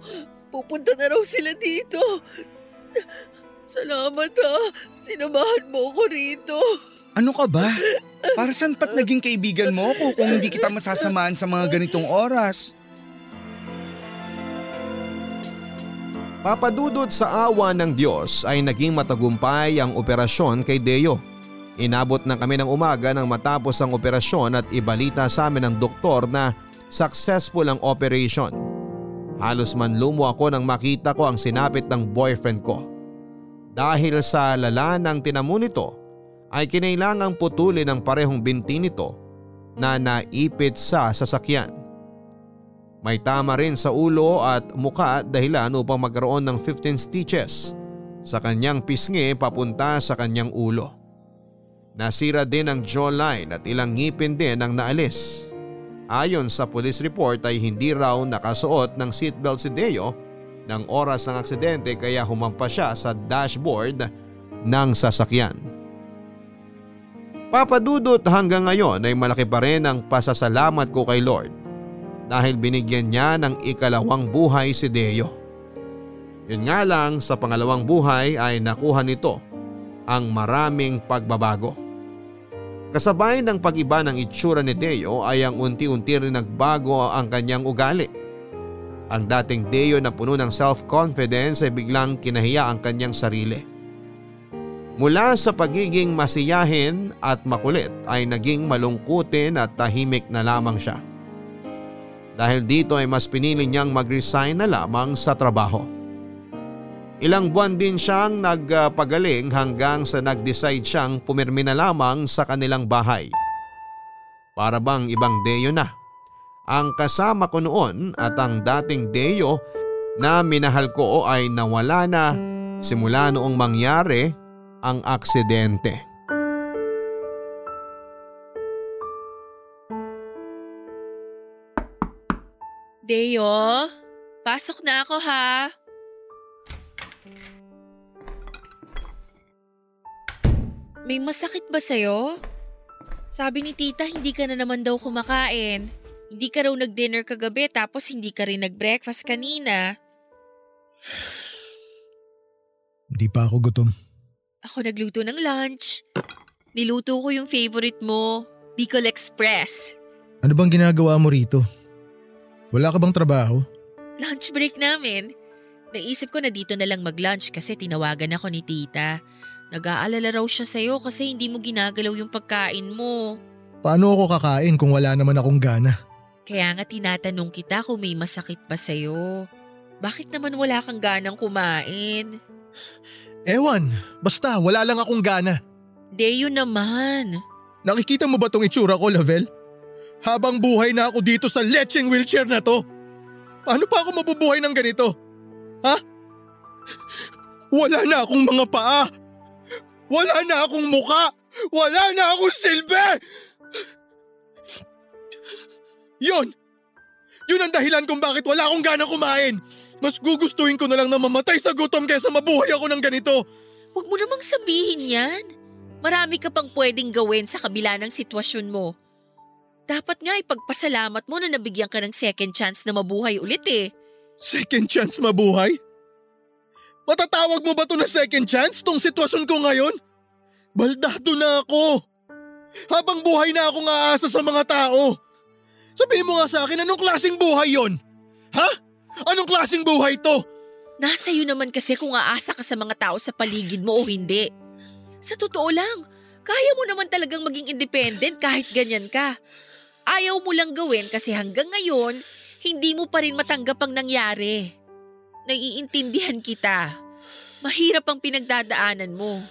pupunta na raw sila dito. Salamat ha, sinamahan mo ko rito. Ano ka ba? Para saan pat naging kaibigan mo ako kung hindi kita masasamaan sa mga ganitong oras? Papadudot sa awa ng Diyos ay naging matagumpay ang operasyon kay Deo. Inabot na kami ng umaga nang matapos ang operasyon at ibalita sa amin ng doktor na successful ang operation. Halos manlumo ako nang makita ko ang sinapit ng boyfriend ko. Dahil sa lala ng tinamo nito ay kinailangang putulin ang parehong binti nito na naipit sa sasakyan. May tama rin sa ulo at muka dahilan upang magkaroon ng 15 stitches sa kanyang pisngi papunta sa kanyang ulo. Nasira din ang jawline at ilang ngipin din ang naalis. Ayon sa police report ay hindi raw nakasuot ng seatbelt si Deo ng oras ng aksidente kaya humampa siya sa dashboard ng sasakyan. Papadudot hanggang ngayon ay malaki pa rin ang pasasalamat ko kay Lord dahil binigyan niya ng ikalawang buhay si Deo. Yun nga lang sa pangalawang buhay ay nakuha nito ang maraming pagbabago. Kasabay ng pag-iba ng itsura ni Deo ay ang unti-unti rin nagbago ang kanyang ugali. Ang dating Deo na puno ng self-confidence ay biglang kinahiya ang kanyang sarili. Mula sa pagiging masiyahin at makulit ay naging malungkutin at tahimik na lamang siya. Dahil dito ay mas pinili niyang mag-resign na lamang sa trabaho. Ilang buwan din siyang nagpagaling hanggang sa nag-decide siyang pumirmi na lamang sa kanilang bahay. Para bang ibang Deo na. Ang kasama ko noon at ang dating Deo na minahal ko ay nawala na simula noong mangyari ang aksidente. Deo, pasok na ako ha. May masakit ba sa'yo? Sabi ni tita hindi ka na naman daw kumakain. Hindi ka raw nag-dinner kagabi tapos hindi ka rin nag-breakfast kanina. Hindi pa ako gutom. Ako nagluto ng lunch. Niluto ko yung favorite mo, Bicol Express. Ano bang ginagawa mo rito? Wala ka bang trabaho? Lunch break namin. Naisip ko na dito na lang mag-lunch kasi tinawagan ako ni tita. Nag-aalala raw siya sa'yo kasi hindi mo ginagalaw yung pagkain mo. Paano ako kakain kung wala naman akong gana? Kaya nga tinatanong kita kung may masakit pa sa'yo. Bakit naman wala kang ganang kumain? Ewan, basta wala lang akong gana. Deyo naman. Nakikita mo ba tong itsura ko, Lavel? Habang buhay na ako dito sa lecheng wheelchair na to. Paano pa ako mabubuhay ng ganito? Ha? Wala na akong mga paa. Wala na akong muka. Wala na akong silbi. Yon! Yun ang dahilan kung bakit wala akong gana kumain. Mas gugustuhin ko na lang na mamatay sa gutom kaysa mabuhay ako ng ganito. Huwag mo namang sabihin yan. Marami ka pang pwedeng gawin sa kabila ng sitwasyon mo. Dapat nga ipagpasalamat mo na nabigyan ka ng second chance na mabuhay ulit eh. Second chance mabuhay? Matatawag mo ba to na second chance tong sitwasyon ko ngayon? Baldado na ako. Habang buhay na akong aasa sa mga tao. Sabihin mo nga sa akin, anong klaseng buhay yon? Ha? Anong klaseng buhay to? Nasa iyo naman kasi kung aasa ka sa mga tao sa paligid mo o hindi. Sa totoo lang, kaya mo naman talagang maging independent kahit ganyan ka. Ayaw mo lang gawin kasi hanggang ngayon, hindi mo pa rin matanggap ang nangyari. Naiintindihan kita. Mahirap ang pinagdadaanan mo.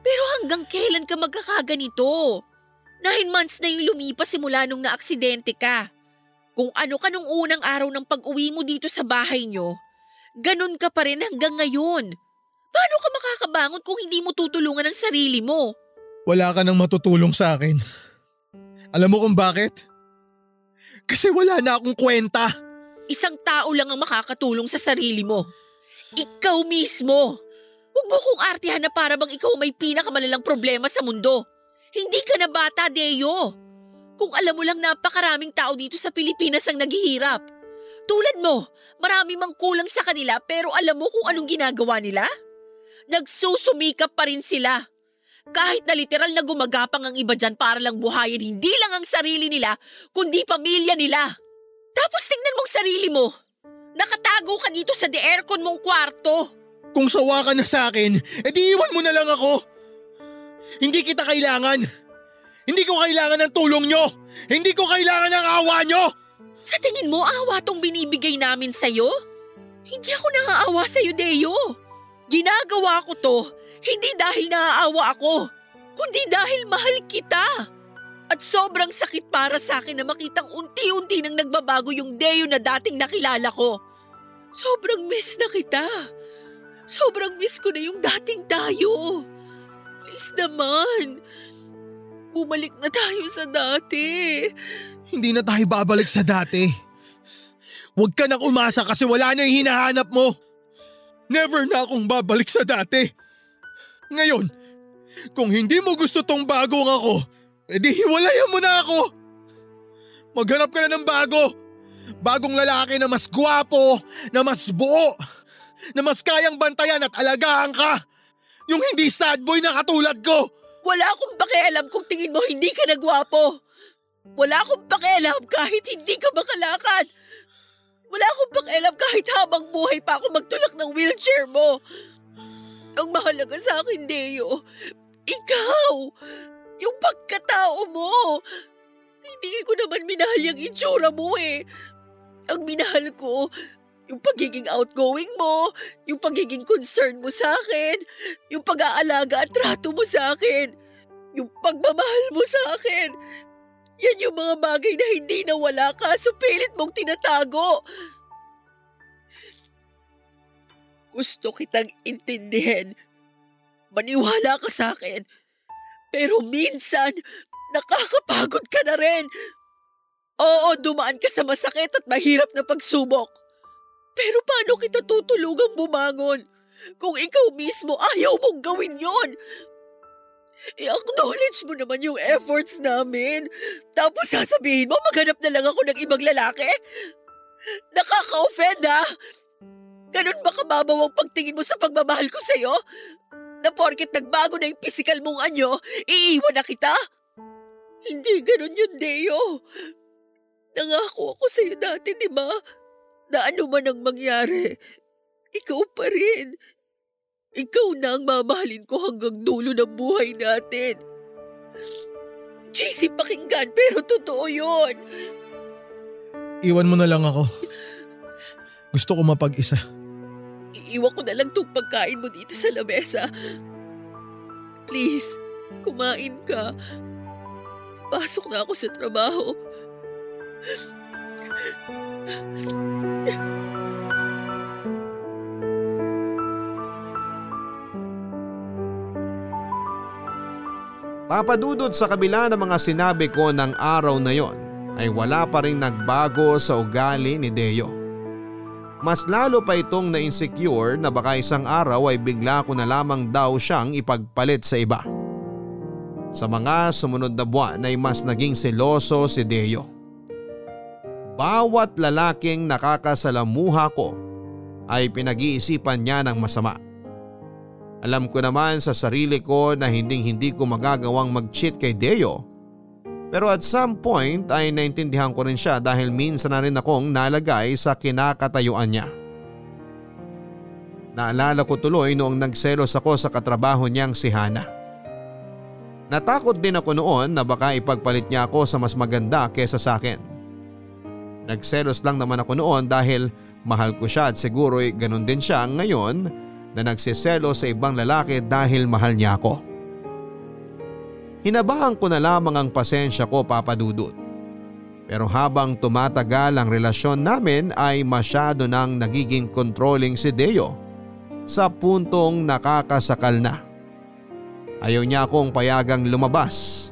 Pero hanggang kailan ka magkakaganito? Nine months na yung lumipas simula nung naaksidente ka. Kung ano ka nung unang araw ng pag-uwi mo dito sa bahay nyo, ganun ka pa rin hanggang ngayon. Paano ka makakabangon kung hindi mo tutulungan ang sarili mo? Wala ka nang matutulong sa akin. Alam mo kung bakit? Kasi wala na akong kwenta. Isang tao lang ang makakatulong sa sarili mo. Ikaw mismo. Huwag mo kong artihan na para bang ikaw may pinakamalalang problema sa mundo. Hindi ka na bata, Deo. Kung alam mo lang napakaraming tao dito sa Pilipinas ang naghihirap. Tulad mo, marami mang kulang sa kanila pero alam mo kung anong ginagawa nila? Nagsusumikap pa rin sila. Kahit na literal na gumagapang ang iba dyan para lang buhayin hindi lang ang sarili nila, kundi pamilya nila. Tapos tingnan mong sarili mo. Nakatago ka dito sa de-aircon mong kwarto. Kung sawa ka na sa akin, edi iwan mo na lang ako. Hindi kita kailangan. Hindi ko kailangan ng tulong nyo. Hindi ko kailangan ng awa nyo. Sa tingin mo, awa tong binibigay namin sa'yo? Hindi ako naaawa sa'yo, Deo. Ginagawa ko to, hindi dahil naaawa ako, kundi dahil mahal kita. At sobrang sakit para sa akin na makitang unti-unti nang nagbabago yung Deo na dating nakilala ko. Sobrang miss na kita. Sobrang miss ko na yung dating tayo. Please naman. Bumalik na tayo sa dati. Hindi na tayo babalik sa dati. Huwag ka nang umasa kasi wala na yung hinahanap mo. Never na akong babalik sa dati. Ngayon, kung hindi mo gusto tong bagong ako, edi hiwalayan mo na ako. Maghanap ka na ng bago. Bagong lalaki na mas gwapo, na mas buo, na mas kayang bantayan at alagaan ka. Yung hindi sad boy na katulad ko. Wala akong pakialam kung tingin mo hindi ka nagwapo. Wala akong pakialam kahit hindi ka makalakad. Wala akong pakialam kahit habang buhay pa ako magtulak ng wheelchair mo. Ang mahalaga sa akin, Deo, ikaw, yung pagkatao mo. Hindi ko naman minahal yung itsura mo eh. Ang minahal ko, yung pagiging outgoing mo, yung pagiging concern mo sa akin, yung pag-aalaga at trato mo sa akin, yung pagmamahal mo sa akin. Yan yung mga bagay na hindi nawala ka, so pilit mong tinatago. Gusto kitang intindihin. Maniwala ka sa akin. Pero minsan, nakakapagod ka na rin. Oo, dumaan ka sa masakit at mahirap na pagsubok. Pero paano kita tutulungang bumangon? Kung ikaw mismo ayaw mong gawin yon. I-acknowledge mo naman yung efforts namin. Tapos sasabihin mo maghanap na lang ako ng ibang lalaki? Nakaka-offend ha? Ganun ba kababaw ang pagtingin mo sa pagmamahal ko sa'yo? Na porket nagbago na yung physical mong anyo, iiwan na kita? Hindi ganun yun, Deo. Nangako ako sa'yo dati, di ba? Na ano man ang mangyari, ikaw pa rin. Ikaw na ang mamahalin ko hanggang dulo ng buhay natin. Cheesy pakinggan, pero totoo yun. Iwan mo na lang ako. Gusto ko mapag-isa. Iiwan ko na lang itong pagkain mo dito sa lamesa. Please, kumain ka. Pasok na ako sa trabaho. Papadudod sa kabila ng mga sinabi ko ng araw na yon ay wala pa rin nagbago sa ugali ni Deo. Mas lalo pa itong na-insecure na baka isang araw ay bigla ko na lamang daw siyang ipagpalit sa iba. Sa mga sumunod na buwan ay mas naging seloso si Deo. Bawat lalaking nakakasalamuha ko ay pinag-iisipan niya ng masama. Alam ko naman sa sarili ko na hinding hindi ko magagawang mag-cheat kay Deo. Pero at some point ay naintindihan ko rin siya dahil minsan na rin akong nalagay sa kinakatayuan niya. Naalala ko tuloy noong nagselos ako sa katrabaho niyang si Hana. Natakot din ako noon na baka ipagpalit niya ako sa mas maganda kesa sa akin. Nagselos lang naman ako noon dahil mahal ko siya at siguro ay ganun din siya ngayon na nagsiselo sa ibang lalaki dahil mahal niya ako. Hinabahan ko na lamang ang pasensya ko papadudot. Pero habang tumatagal ang relasyon namin ay masyado nang nagiging controlling si Deo sa puntong nakakasakal na. Ayaw niya akong payagang lumabas.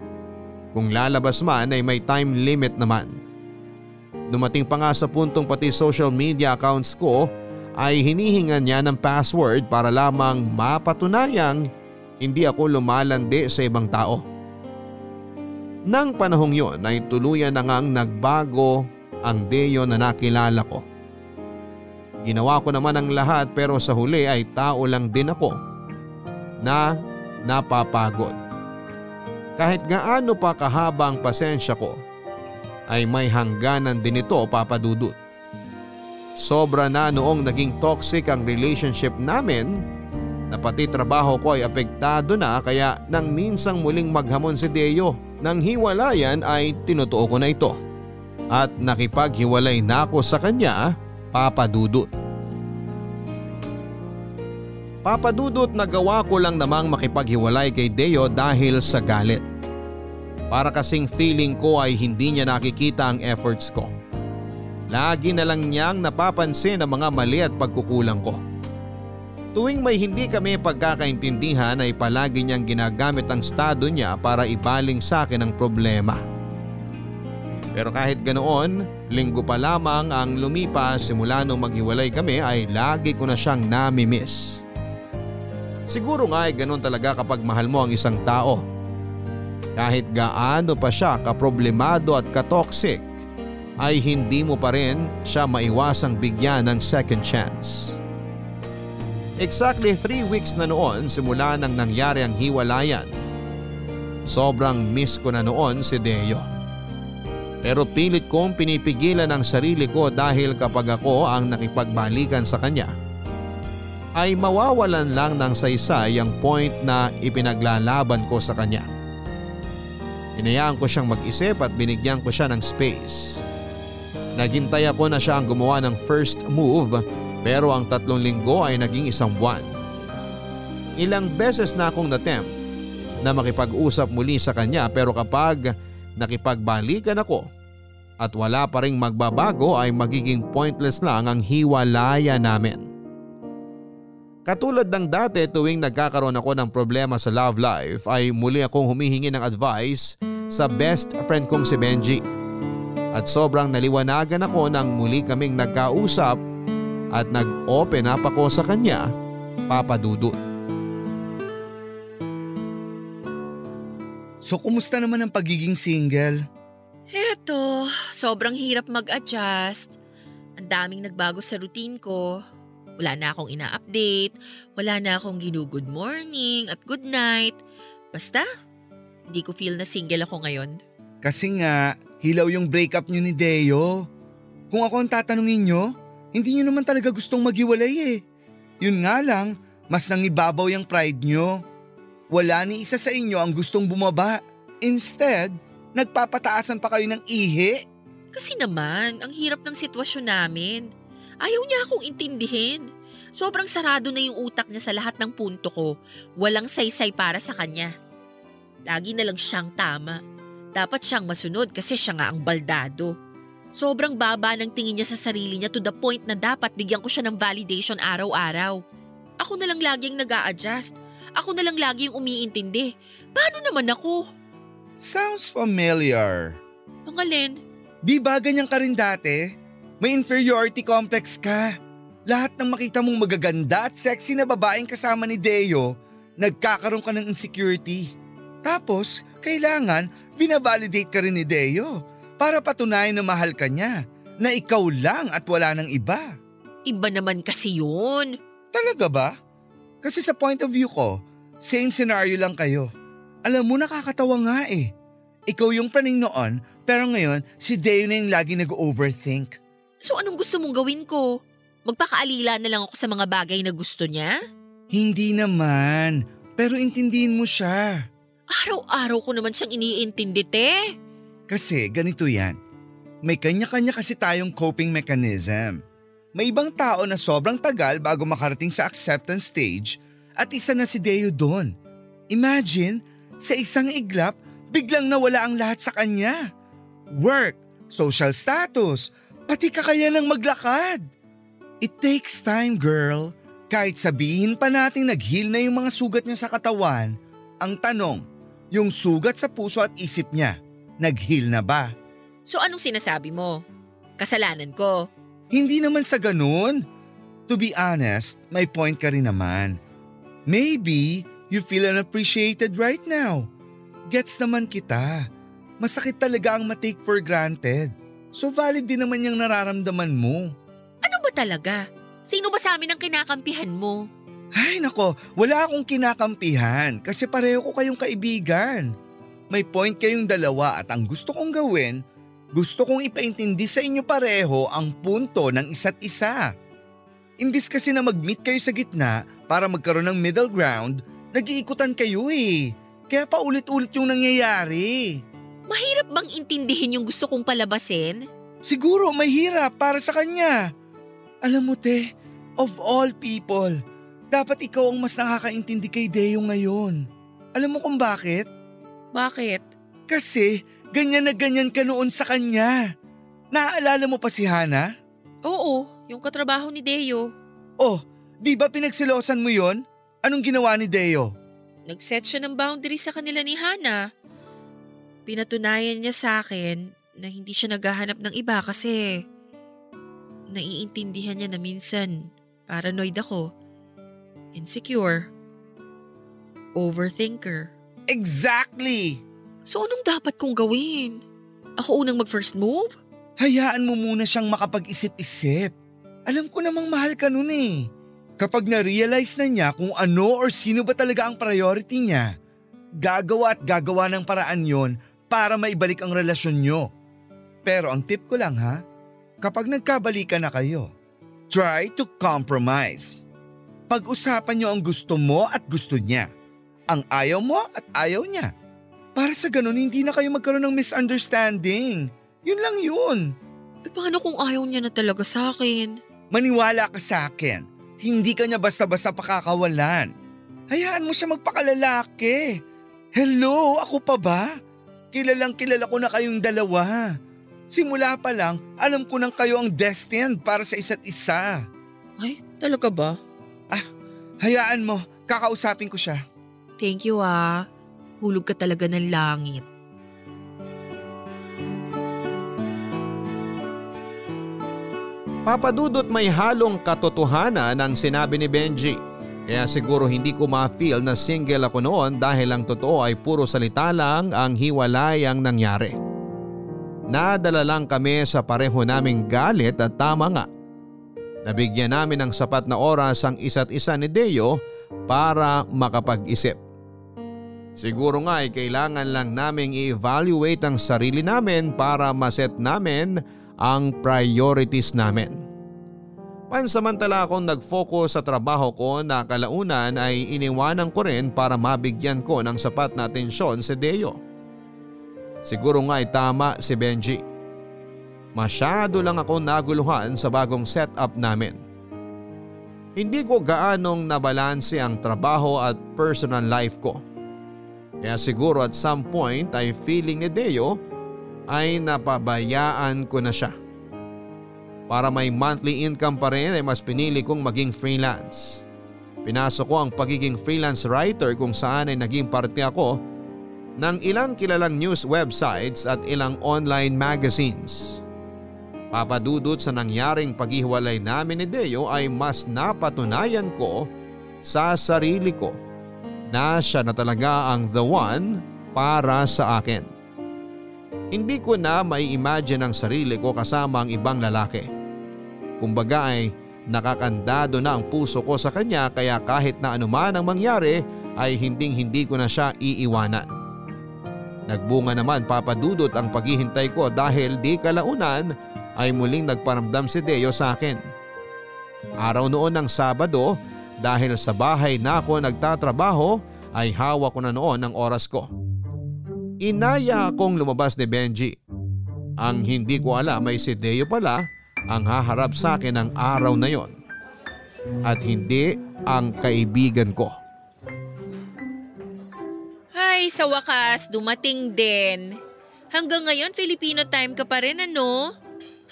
Kung lalabas man ay may time limit naman. Dumating pa nga sa puntong pati social media accounts ko ay hinihingan niya ng password para lamang mapatunayang hindi ako lumalandi sa ibang tao. Nang panahong yon ay tuluyan na ngang nagbago ang Deo na nakilala ko. Ginawa ko naman ang lahat pero sa huli ay tao lang din ako na napapagod. Kahit gaano pa kahaba ang pasensya ko ay may hangganan din ito papadudot. Sobra na noong naging toxic ang relationship namin na pati trabaho ko ay apektado na kaya nang minsang muling maghamon si Deo nang hiwalayan ay tinutuo ko na ito. At nakipaghiwalay na ako sa kanya, papadudot. Papadudot na gawa ko lang namang makipaghiwalay kay Deo dahil sa galit. Para kasing feeling ko ay hindi niya nakikita ang efforts ko. Lagi na lang niyang napapansin ang mga mali at pagkukulang ko. Tuwing may hindi kami pagkakaintindihan ay palagi niyang ginagamit ang estado niya para ibaling sa akin ang problema. Pero kahit ganoon, linggo pa lamang ang lumipas simula nung maghiwalay kami ay lagi ko na siyang namimiss. Siguro nga ay ganoon talaga kapag mahal mo ang isang tao. Kahit gaano pa siya kaproblemado at katoxic, ay hindi mo pa rin siya maiwasang bigyan ng second chance. Exactly 3 weeks na noon simula nang nangyari ang hiwalayan. Sobrang miss ko na noon si Deo. Pero pilit kong pinipigilan ang sarili ko dahil kapag ako ang nakipagbalikan sa kanya, ay mawawalan lang ng saysay ang point na ipinaglalaban ko sa kanya. Inayaan ko siyang mag-isip at binigyan ko siya ng space. Naghintay ako na siya ang gumawa ng first move pero ang tatlong linggo ay naging isang buwan. Ilang beses na akong natempt na makipag-usap muli sa kanya pero kapag nakipagbalikan ako at wala pa ring magbabago ay magiging pointless lang ang hiwalaya namin. Katulad ng dati tuwing nagkakaroon ako ng problema sa love life ay muli akong humihingi ng advice sa best friend kong si Benji. At sobrang naliwanagan ako nang muli kaming nagkausap at nag-open up ako sa kanya, Papa Dudut. So kumusta naman ang pagiging single? Eto, sobrang hirap mag-adjust. Ang daming nagbago sa routine ko. Wala na akong ina-update, wala na akong ginu-good morning at good night. Basta, hindi ko feel na single ako ngayon. Kasi nga, hilaw yung breakup nyo ni Deo. Kung ako ang tatanungin nyo, hindi nyo naman talaga gustong maghiwalay eh. Yun nga lang, mas nangibabaw yung pride nyo. Wala ni isa sa inyo ang gustong bumaba. Instead, nagpapataasan pa kayo ng ihi. Kasi naman, ang hirap ng sitwasyon namin. Ayaw niya akong intindihin. Sobrang sarado na yung utak niya sa lahat ng punto ko. Walang saysay para sa kanya. Lagi na lang siyang tama. Dapat siyang masunod kasi siya nga ang baldado. Sobrang baba ng tingin niya sa sarili niya to the point na dapat bigyan ko siya ng validation araw-araw. Ako na lang laging nag adjust Ako na lang laging umiintindi. Paano naman ako? Sounds familiar. Ang alin? Di ba ganyan ka rin dati? May inferiority complex ka. Lahat ng makita mong magaganda at sexy na babaeng kasama ni Deo, nagkakaroon ka ng insecurity. Tapos, kailangan, binavalidate ka rin ni Deo para patunayan na mahal ka niya, na ikaw lang at wala ng iba. Iba naman kasi yun. Talaga ba? Kasi sa point of view ko, same scenario lang kayo. Alam mo nakakatawa nga eh. Ikaw yung praning noon, pero ngayon si Deo na yung lagi nag-overthink. So anong gusto mong gawin ko? Magpakaalila na lang ako sa mga bagay na gusto niya? Hindi naman, pero intindihin mo siya. Araw-araw ko naman siyang iniintindi, te. Kasi ganito yan. May kanya-kanya kasi tayong coping mechanism. May ibang tao na sobrang tagal bago makarating sa acceptance stage at isa na si Deo doon. Imagine, sa isang iglap, biglang nawala ang lahat sa kanya. Work, social status, pati kakaya ng maglakad. It takes time girl. Kahit sabihin pa natin nag-heal na yung mga sugat niya sa katawan, ang tanong, yung sugat sa puso at isip niya, Nag-heal na ba? So anong sinasabi mo? Kasalanan ko. Hindi naman sa ganun. To be honest, may point ka rin naman. Maybe you feel unappreciated right now. Gets naman kita. Masakit talaga ang matake for granted. So valid din naman yung nararamdaman mo. Ano ba talaga? Sino ba sa amin ang kinakampihan mo? Ay nako, wala akong kinakampihan kasi pareho ko kayong kaibigan. May point kayong dalawa at ang gusto kong gawin, gusto kong ipaintindi sa inyo pareho ang punto ng isa't isa. Imbis kasi na mag-meet kayo sa gitna para magkaroon ng middle ground, nag-iikutan kayo eh. Kaya paulit-ulit yung nangyayari. Mahirap bang intindihin yung gusto kong palabasin? Siguro mahirap para sa kanya. Alam mo te, of all people, dapat ikaw ang mas nakakaintindi kay Deo ngayon. Alam mo kung bakit? Bakit? Kasi ganyan na ganyan ka noon sa kanya. Naaalala mo pa si Hana? Oo, yung katrabaho ni Deo. Oh, di ba pinagsilosan mo yon? Anong ginawa ni Deo? Nag-set siya ng boundary sa kanila ni Hana. Pinatunayan niya sa akin na hindi siya naghahanap ng iba kasi naiintindihan niya na minsan paranoid ako, insecure, overthinker. Exactly! So anong dapat kong gawin? Ako unang mag-first move? Hayaan mo muna siyang makapag-isip-isip. Alam ko namang mahal ka nun eh. Kapag na-realize na niya kung ano or sino ba talaga ang priority niya, gagawa at gagawa ng paraan yon para maibalik ang relasyon nyo. Pero ang tip ko lang ha, kapag nagkabalikan na kayo, try to compromise. Pag-usapan nyo ang gusto mo at gusto niya ang ayaw mo at ayaw niya. Para sa ganun hindi na kayo magkaroon ng misunderstanding. Yun lang yun. E paano kung ayaw niya na talaga sa akin? Maniwala ka sa akin. Hindi ka niya basta-basta pakakawalan. Hayaan mo siya magpakalalaki. Hello, ako pa ba? Kilalang kilala ko na kayong dalawa. Simula pa lang, alam ko nang kayo ang destined para sa isa't isa. Ay, talaga ba? Ah, hayaan mo, kakausapin ko siya. Thank you ah. Hulog ka talaga ng langit. Papadudot may halong katotohanan ang sinabi ni Benji. Kaya siguro hindi ko ma-feel na single ako noon dahil ang totoo ay puro salita lang ang hiwalay ang nangyari. Nadala lang kami sa pareho naming galit at tama nga. Nabigyan namin ng sapat na oras ang isa't isa ni Deo para makapag-isip. Siguro nga ay kailangan lang naming i-evaluate ang sarili namin para maset namin ang priorities namin. Pansamantala akong nag-focus sa trabaho ko na kalaunan ay iniwanan ko rin para mabigyan ko ng sapat na atensyon si Deo. Siguro nga ay tama si Benji. Masyado lang ako naguluhan sa bagong setup namin. Hindi ko gaanong nabalanse ang trabaho at personal life ko. Kaya siguro at some point ay feeling ni Deo ay napabayaan ko na siya. Para may monthly income pa rin ay mas pinili kong maging freelance. Pinasok ko ang pagiging freelance writer kung saan ay naging parte ako ng ilang kilalang news websites at ilang online magazines. Papadudot sa nangyaring paghiwalay namin ni Deo ay mas napatunayan ko sa sarili ko na siya na talaga ang the one para sa akin. Hindi ko na may imagine ang sarili ko kasama ang ibang lalaki. Kumbaga ay nakakandado na ang puso ko sa kanya kaya kahit na anuman ang mangyari ay hinding hindi ko na siya iiwanan. Nagbunga naman papadudot ang paghihintay ko dahil di kalaunan ay muling nagparamdam si Deo sa akin. Araw noon ng Sabado dahil sa bahay na ako nagtatrabaho ay hawak ko na noon ang oras ko. Inaya akong lumabas ni Benji. Ang hindi ko alam ay si Deo pala ang haharap sa akin ng araw na yon. At hindi ang kaibigan ko. Ay, sa wakas, dumating din. Hanggang ngayon, Filipino time ka pa rin ano?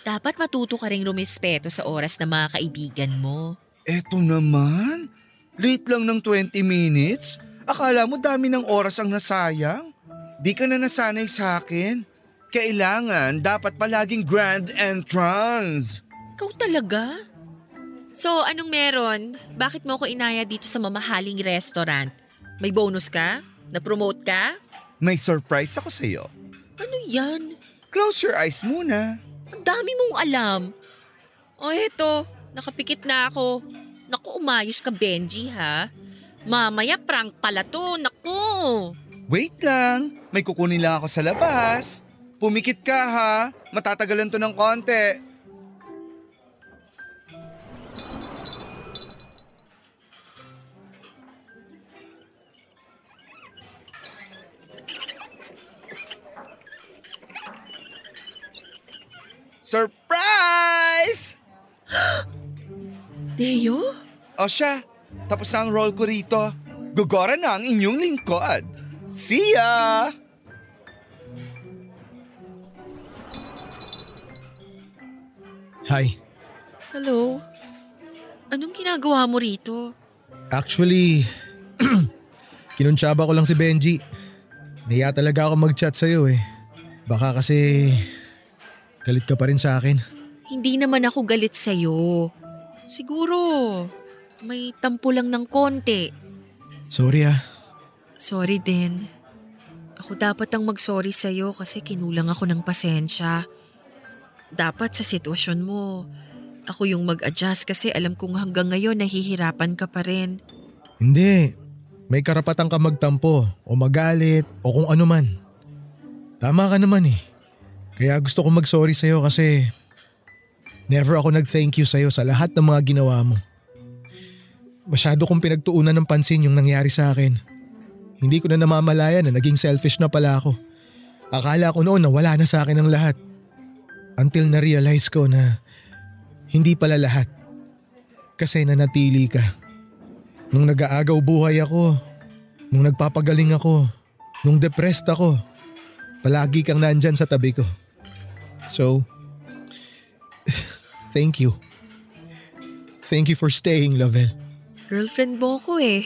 Dapat matuto ka rin rumispeto sa oras ng mga kaibigan mo. Eto naman. Late lang ng 20 minutes. Akala mo dami ng oras ang nasayang. Di ka na nasanay sa akin. Kailangan dapat palaging grand entrance. Ikaw talaga? So, anong meron? Bakit mo ako inaya dito sa mamahaling restaurant? May bonus ka? Na-promote ka? May surprise ako sa'yo. Ano yan? Close your eyes muna. Ang dami mong alam. O eto, nakapikit na ako. Naku, umayos ka Benji ha. Mamaya prank pala to, naku. Wait lang, may kukunin lang ako sa labas. Pumikit ka ha, matatagalan to ng konti. Surprise! Deo? O siya, tapos na ang roll ko rito. Gugora na ang inyong lingkod. See ya! Hi. Hello? Anong ginagawa mo rito? Actually, kinuntsaba ko lang si Benji. Naya talaga ako mag-chat sa'yo eh. Baka kasi galit ka pa rin sa akin. Hindi naman ako galit sa'yo. Siguro, may tampo lang ng konti. Sorry ah. Sorry din. Ako dapat ang mag-sorry sa'yo kasi kinulang ako ng pasensya. Dapat sa sitwasyon mo, ako yung mag-adjust kasi alam kong hanggang ngayon nahihirapan ka pa rin. Hindi. May karapatan ka magtampo o magalit o kung ano man. Tama ka naman eh. Kaya gusto ko mag-sorry sa'yo kasi never ako nag-thank you sa'yo sa lahat ng mga ginawa mo. Masyado kong pinagtuunan ng pansin yung nangyari sa akin. Hindi ko na namamalaya na naging selfish na pala ako. Akala ko noon na wala na sa akin ang lahat. Until na-realize ko na hindi pala lahat. Kasi nanatili ka. Nung nag-aagaw buhay ako, nung nagpapagaling ako, nung depressed ako, palagi kang nandyan sa tabi ko. So, thank you. Thank you for staying, Lovell. Girlfriend mo ko eh.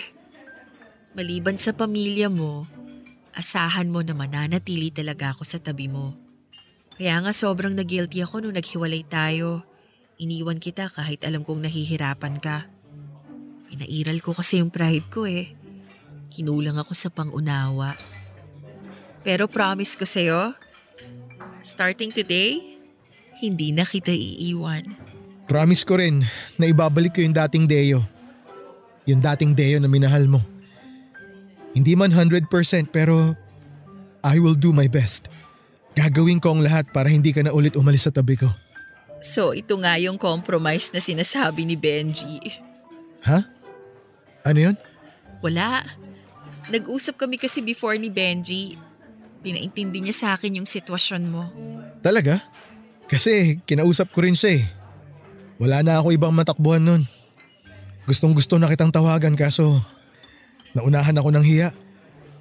Maliban sa pamilya mo, asahan mo na mananatili talaga ako sa tabi mo. Kaya nga sobrang nag-guilty ako nung naghiwalay tayo. Iniwan kita kahit alam kong nahihirapan ka. Pinairal ko kasi yung pride ko eh. Kinulang ako sa pangunawa. Pero promise ko sa'yo, starting today, hindi na kita iiwan. Promise ko rin na ibabalik ko yung dating Deo. Yung dating Deo na minahal mo. Hindi man 100% pero I will do my best. Gagawin ko ang lahat para hindi ka na ulit umalis sa tabi ko. So ito nga yung compromise na sinasabi ni Benji. Ha? Ano yun? Wala. Nag-usap kami kasi before ni Benji. Pinaintindi niya sa akin yung sitwasyon mo. Talaga? Kasi kinausap ko rin siya eh. Wala na ako ibang matakbuhan nun. Gustong gusto na kitang tawagan kaso naunahan ako ng hiya.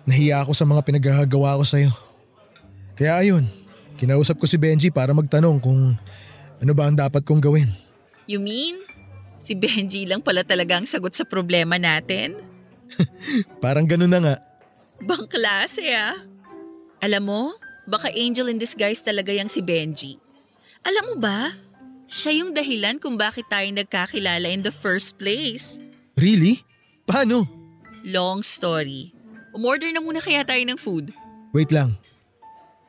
Nahiya ako sa mga pinagagawa ko sa'yo. Kaya ayun, kinausap ko si Benji para magtanong kung ano ba ang dapat kong gawin. You mean, si Benji lang pala talaga ang sagot sa problema natin? Parang ganun na nga. Bang klase ah. Alam mo, baka angel in disguise talaga yung si Benji. Alam mo ba, siya yung dahilan kung bakit tayo nagkakilala in the first place. Really? Paano? Long story. Umorder na muna kaya tayo ng food. Wait lang.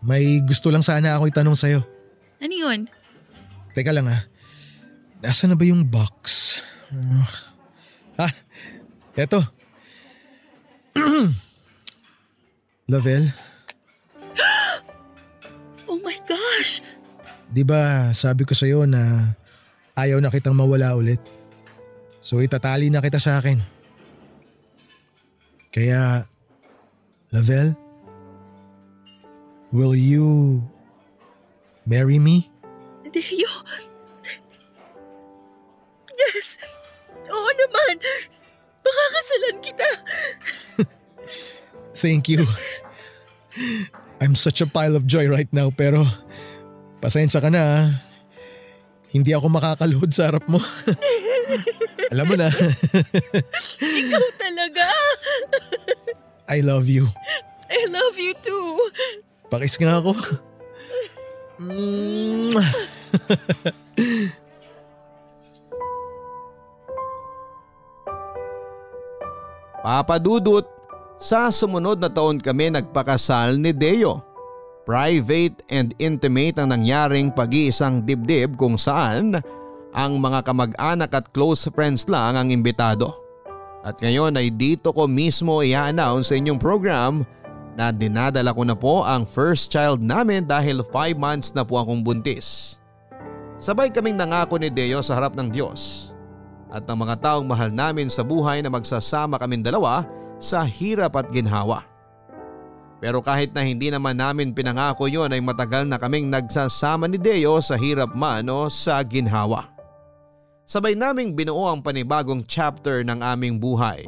May gusto lang sana ako itanong sa'yo. Ano yun? Teka lang ah. Nasaan na ba yung box? Uh, ah, eto. Lavelle, Oh my gosh! Di ba sabi ko sa'yo na ayaw na kitang mawala ulit? So itatali na kita sa akin. Kaya, Lavelle, will you marry me? Deo! Yes! Oo naman! Makakasalan kita! Thank you. I'm such a pile of joy right now pero pasensya ka na ah. Hindi ako makakaluhod sa harap mo. Alam mo na, Ikaw talaga! I love you. I love you too! Pakis nga ako. Mwah! Papadudot, sa sumunod na taon kami nagpakasal ni Deo. Private and intimate ang nangyaring pag-iisang dibdib kung saan ang mga kamag-anak at close friends lang ang imbitado. At ngayon ay dito ko mismo i-announce sa inyong program na dinadala ko na po ang first child namin dahil 5 months na po akong buntis. Sabay kaming nangako ni Deo sa harap ng Diyos at ng mga taong mahal namin sa buhay na magsasama kaming dalawa sa hirap at ginhawa. Pero kahit na hindi naman namin pinangako yon ay matagal na kaming nagsasama ni Deo sa hirap man o sa ginhawa. Sabay naming binuo ang panibagong chapter ng aming buhay.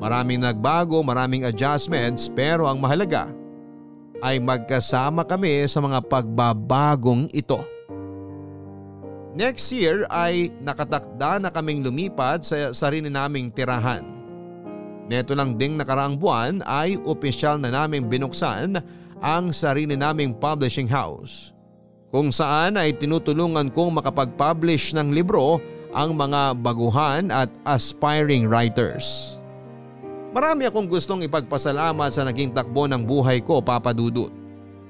Maraming nagbago, maraming adjustments pero ang mahalaga ay magkasama kami sa mga pagbabagong ito. Next year ay nakatakda na kaming lumipat sa sarili naming tirahan. Neto lang ding nakaraang buwan ay opisyal na naming binuksan ang sarili naming publishing house. Kung saan ay tinutulungan kong makapag-publish ng libro ang mga baguhan at aspiring writers. Marami akong gustong ipagpasalamat sa naging takbo ng buhay ko papadudot.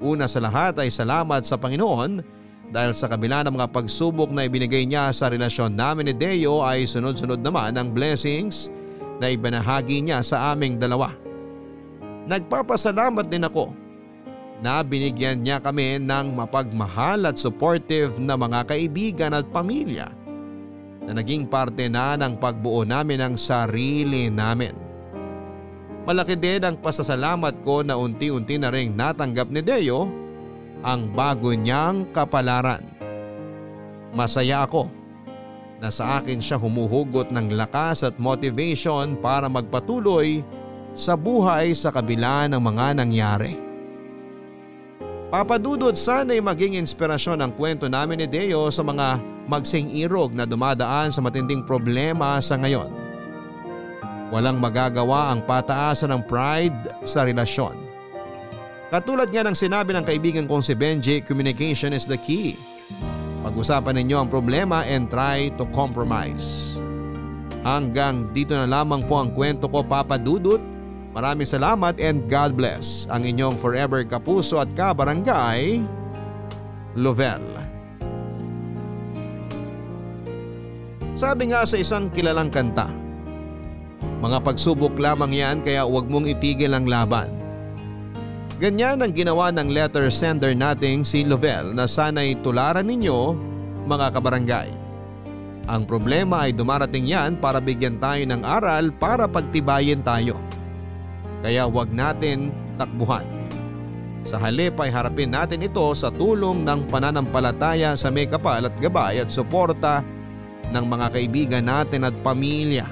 Una sa lahat ay salamat sa Panginoon dahil sa kabila ng mga pagsubok na ibinigay niya sa relasyon namin ni Deo ay sunod-sunod naman ang blessings na ibinahagi niya sa aming dalawa. Nagpapasalamat din ako na binigyan niya kami ng mapagmahal at supportive na mga kaibigan at pamilya na naging parte na ng pagbuo namin ng sarili namin. Malaki din ang pasasalamat ko na unti-unti na rin natanggap ni Deo ang bago niyang kapalaran. Masaya ako na sa akin siya humuhugot ng lakas at motivation para magpatuloy sa buhay sa kabila ng mga nangyari. Papadudod sana'y maging inspirasyon ang kwento namin ni Deo sa mga magsing irog na dumadaan sa matinding problema sa ngayon. Walang magagawa ang pataasan ng pride sa relasyon. Katulad nga ng sinabi ng kaibigan kong si Benji, communication is the key. Pag-usapan ninyo ang problema and try to compromise. Hanggang dito na lamang po ang kwento ko Papa Dudut. Maraming salamat and God bless ang inyong forever kapuso at kabarangay, Lovell. Sabi nga sa isang kilalang kanta, mga pagsubok lamang yan kaya huwag mong itigil ang laban. Ganyan ang ginawa ng letter sender nating si Lovell na sana'y tularan ninyo mga kabarangay. Ang problema ay dumarating yan para bigyan tayo ng aral para pagtibayin tayo. Kaya huwag natin takbuhan. Sa halip ay harapin natin ito sa tulong ng pananampalataya sa may kapal at gabay at suporta ng mga kaibigan natin at pamilya.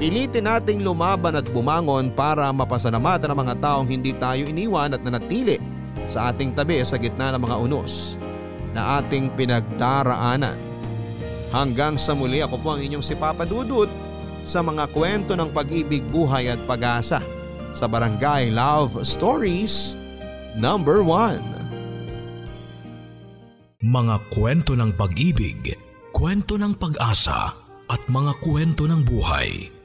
Pilitin nating lumaban at bumangon para mapasalamatan ang mga taong hindi tayo iniwan at nanatili sa ating tabi sa gitna ng mga unos na ating pinagdaraanan. Hanggang sa muli ako po ang inyong si Papa Dudut sa mga kwento ng pag-ibig, buhay at pag-asa sa Barangay Love Stories number 1. Mga kwento ng pag-ibig, kwento ng pag-asa at mga kwento ng buhay